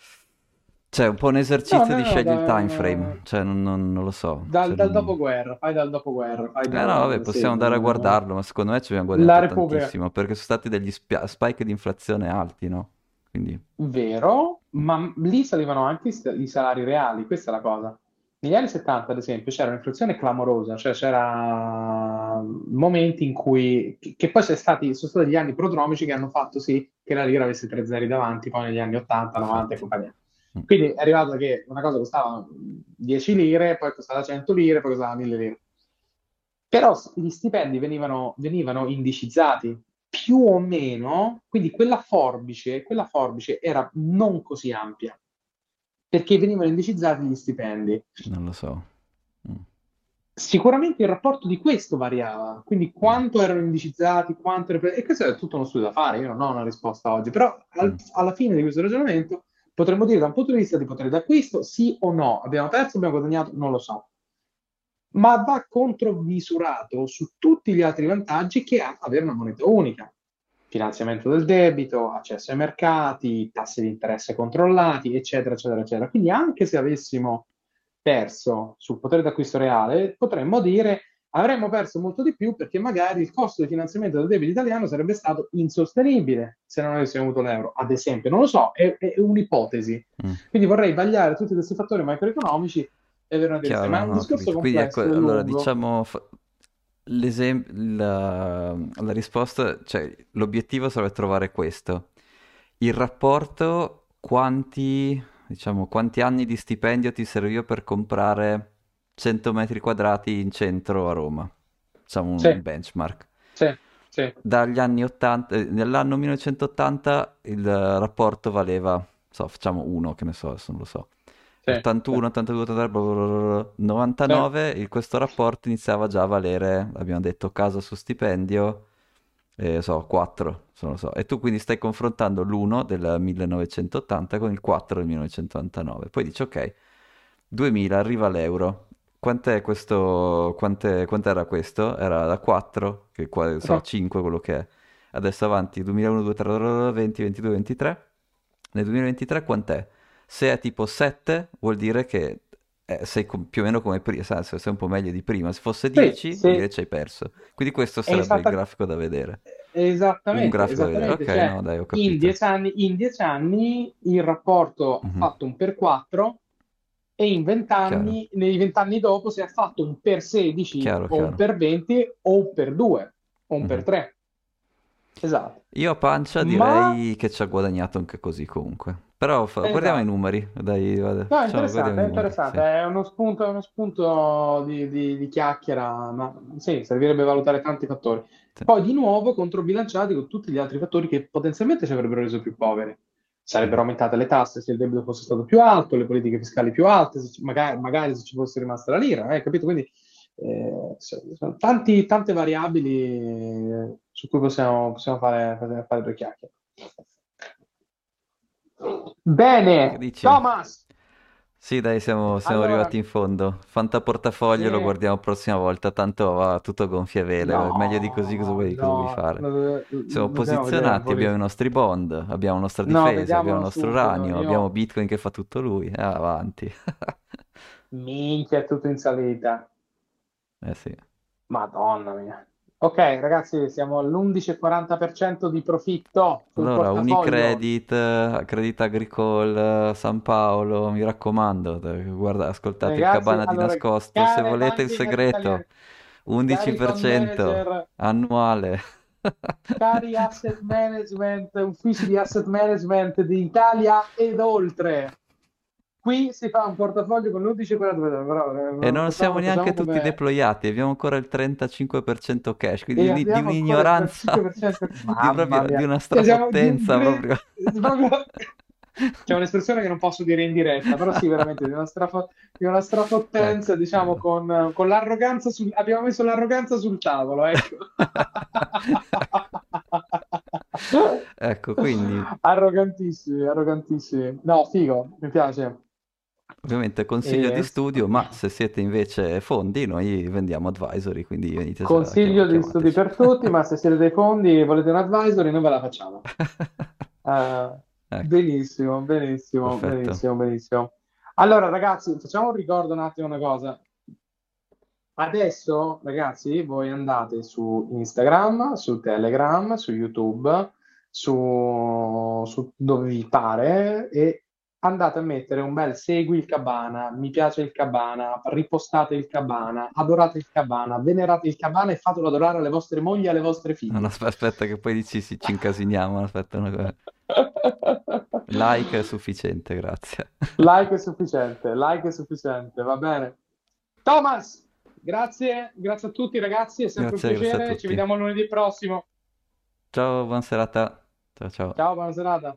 Cioè, un po' un esercizio no, no, di no, scegli il time frame, cioè non, non, non lo so.
Dal,
cioè,
dal dopoguerra, fai dal dopoguerra. Fai
eh no, vabbè, possiamo andare a guardarlo, ma secondo me ci abbiamo guadagnato tantissimo, perché sono stati degli spia- spike di inflazione alti, no? Quindi...
Vero, ma lì salivano anche i salari reali, questa è la cosa. Negli anni 70, ad esempio, c'era un'inflazione clamorosa, cioè c'era momenti in cui, che poi sono stati, sono stati gli anni prodromici che hanno fatto sì che la lira avesse tre zeri davanti, poi negli anni 80, 90 e compagnia. Mm. Quindi è arrivato che una cosa costava 10 lire, poi costava 100 lire, poi costava 1000 lire. Però gli stipendi venivano, venivano indicizzati più o meno, quindi quella forbice, quella forbice era non così ampia, perché venivano indicizzati gli stipendi.
Non lo so. Mm.
Sicuramente il rapporto di questo variava, quindi quanto erano indicizzati, quanto. E questo è tutto uno studio da fare, io non ho una risposta oggi, però al-
Mm.
alla fine di questo ragionamento potremmo dire da un punto di vista di potere d'acquisto, sì o no, abbiamo perso, abbiamo guadagnato, non lo so, ma va contromisurato su tutti gli altri vantaggi che ha avere una moneta unica. Finanziamento del debito, accesso ai mercati, tassi di interesse controllati, eccetera, eccetera, eccetera. Quindi anche se avessimo perso sul potere d'acquisto reale, potremmo dire avremmo perso molto di più perché magari il costo di finanziamento del debito italiano sarebbe stato insostenibile se non avessimo avuto l'euro, ad esempio. Non lo so, è, è un'ipotesi.
Mm.
Quindi vorrei vagliare tutti questi fattori macroeconomici e avere una.
Chiaro,
Ma è un
no,
discorso
capito. Quindi
complesso
ecco, allora diciamo fa- la, la risposta, cioè l'obiettivo sarebbe trovare questo. Il rapporto, quanti, diciamo, quanti anni di stipendio ti serviva per comprare 100 metri quadrati in centro a Roma? Diciamo
Sì,
un benchmark.
sì, sì,
Dagli anni 80, eh, nell'anno 1980 il rapporto valeva, so, facciamo uno, che ne so, adesso non lo so.
sì,
81, 82, 83, bla bla bla bla bla.
sì,
99, il- questo rapporto iniziava già a valere, abbiamo detto, casa su stipendio, eh, so, 4, non lo so. E tu quindi stai confrontando l'1 del 1980 con il 4 del 1999. Poi dici, ok, 2000, arriva l'euro. Quant'è questo, quant'è- quant'era questo? Era da 4, che qua, so,
sì.
5 quello che è. Adesso avanti, 2001, 2003, 20, 22, 23. Nel 2023 quant'è? Se è tipo 7 vuol dire che eh, sei com- più o meno come prima, sai, se sei un po' meglio di prima. Se fosse
Sì,
10 vuol dire
sì,
ci hai perso. Quindi questo sarebbe il
esatta-
grafico da vedere. Un
esattamente,
grafico da vedere. Ok,
Cioè,
no, dai, ho
in
capito.
dieci anni, in dieci anni il rapporto ha
Mhm,
fatto un per 4 e in
Chiaro,
vent'anni, nei vent'anni dopo si è fatto un per 16
chiaro,
o un
chiaro.
per 20 o un per 2 o un per
Mhm.
3. Esatto.
Io a pancia
Ma
direi che ci ha guadagnato anche così comunque. Però fa- guardiamo i
esatto.
numeri, dai, vada.
No, interessante, è
numeri,
interessante,
sì.
è uno spunto, è uno spunto di, di- di chiacchiera, ma sì, servirebbe valutare tanti fattori.
Sì.
Poi di nuovo controbilanciati con tutti gli altri fattori che potenzialmente ci avrebbero reso più poveri. Sarebbero aumentate le tasse se il debito fosse stato più alto, le politiche fiscali più alte, se magari, magari se ci fosse rimasta la lira, eh, capito? Quindi eh, so- sono tanti- tante variabili eh, su cui possiamo, possiamo fare, fare due chiacchiere. Bene? Thomas.
Sì, dai, siamo, siamo
Allora,
arrivati in fondo. Fantaportafoglio lo
sì,
guardiamo la prossima volta, tanto va tutto a gonfie vele. Meglio di così cosa
no,
vuoi, cosa vuoi
no,
fare?
lo,
Siamo
lo vedere
posizionati,
po'
abbiamo i nostri bond, abbiamo la nostra
No,
difesa, abbiamo il nostro
subito.
uranio, abbiamo
Io,
Bitcoin che fa tutto lui. Eh, avanti.
minchia, tutto in salita.
Eh sì.
Madonna mia. Ok, ragazzi, siamo all'11,40% di profitto
Allora. Unicredit, Credit Agricole, eh, San Paolo, mi raccomando, guarda, ascoltate il
Ragazzi,
Cabana di
allora,
nascosto, se volete il segreto,
italiane, cari fund
11%
manager,
annuale.
cari asset management, uffici di asset management d'Italia ed oltre. Qui si fa un portafoglio con l'11,40%, però eh,
E non siamo neanche tutti
come...
deployati, abbiamo ancora il 35% cash, quindi di, di un'ignoranza,
35%.
di, proprio, di una
Cioè, siamo di
proprio.
C'è un'espressione che non posso dire in diretta, però sì, veramente di una, strafo- di una strafottenza,
Ecco,
diciamo, con, con l'arroganza sul... abbiamo messo l'arroganza sul tavolo, ecco.
Ecco, quindi
Arrogantissimi, arrogantissimi. No, figo, mi piace.
Ovviamente consiglio di
E...
studio, ma se siete invece fondi, noi vendiamo advisory, quindi venite
Consiglio di studi
chiamateci.
per tutti, ma se siete dei fondi e volete un advisory, noi ve la facciamo. Eh,
Ecco,
benissimo, benissimo,
perfetto.
benissimo, benissimo. Allora, ragazzi, facciamo un ricordo un attimo una cosa. Adesso, ragazzi, voi andate su Instagram, su Telegram, su YouTube, su, su dove vi pare e andate a mettere un bel segui il Cabana, mi piace il Cabana, ripostate il Cabana, adorate il Cabana, venerate il Cabana e fatelo adorare alle vostre mogli e alle vostre figlie.
no, aspe- aspetta che poi dici sì, ci incasiniamo, aspetta una. Like è sufficiente, grazie.
Like è sufficiente, like è sufficiente, va bene. Thomas, grazie, grazie a tutti ragazzi, è sempre un
Grazie, a
piacere, ci vediamo lunedì prossimo.
Ciao, buona serata. Ciao ciao.
Ciao, buona serata.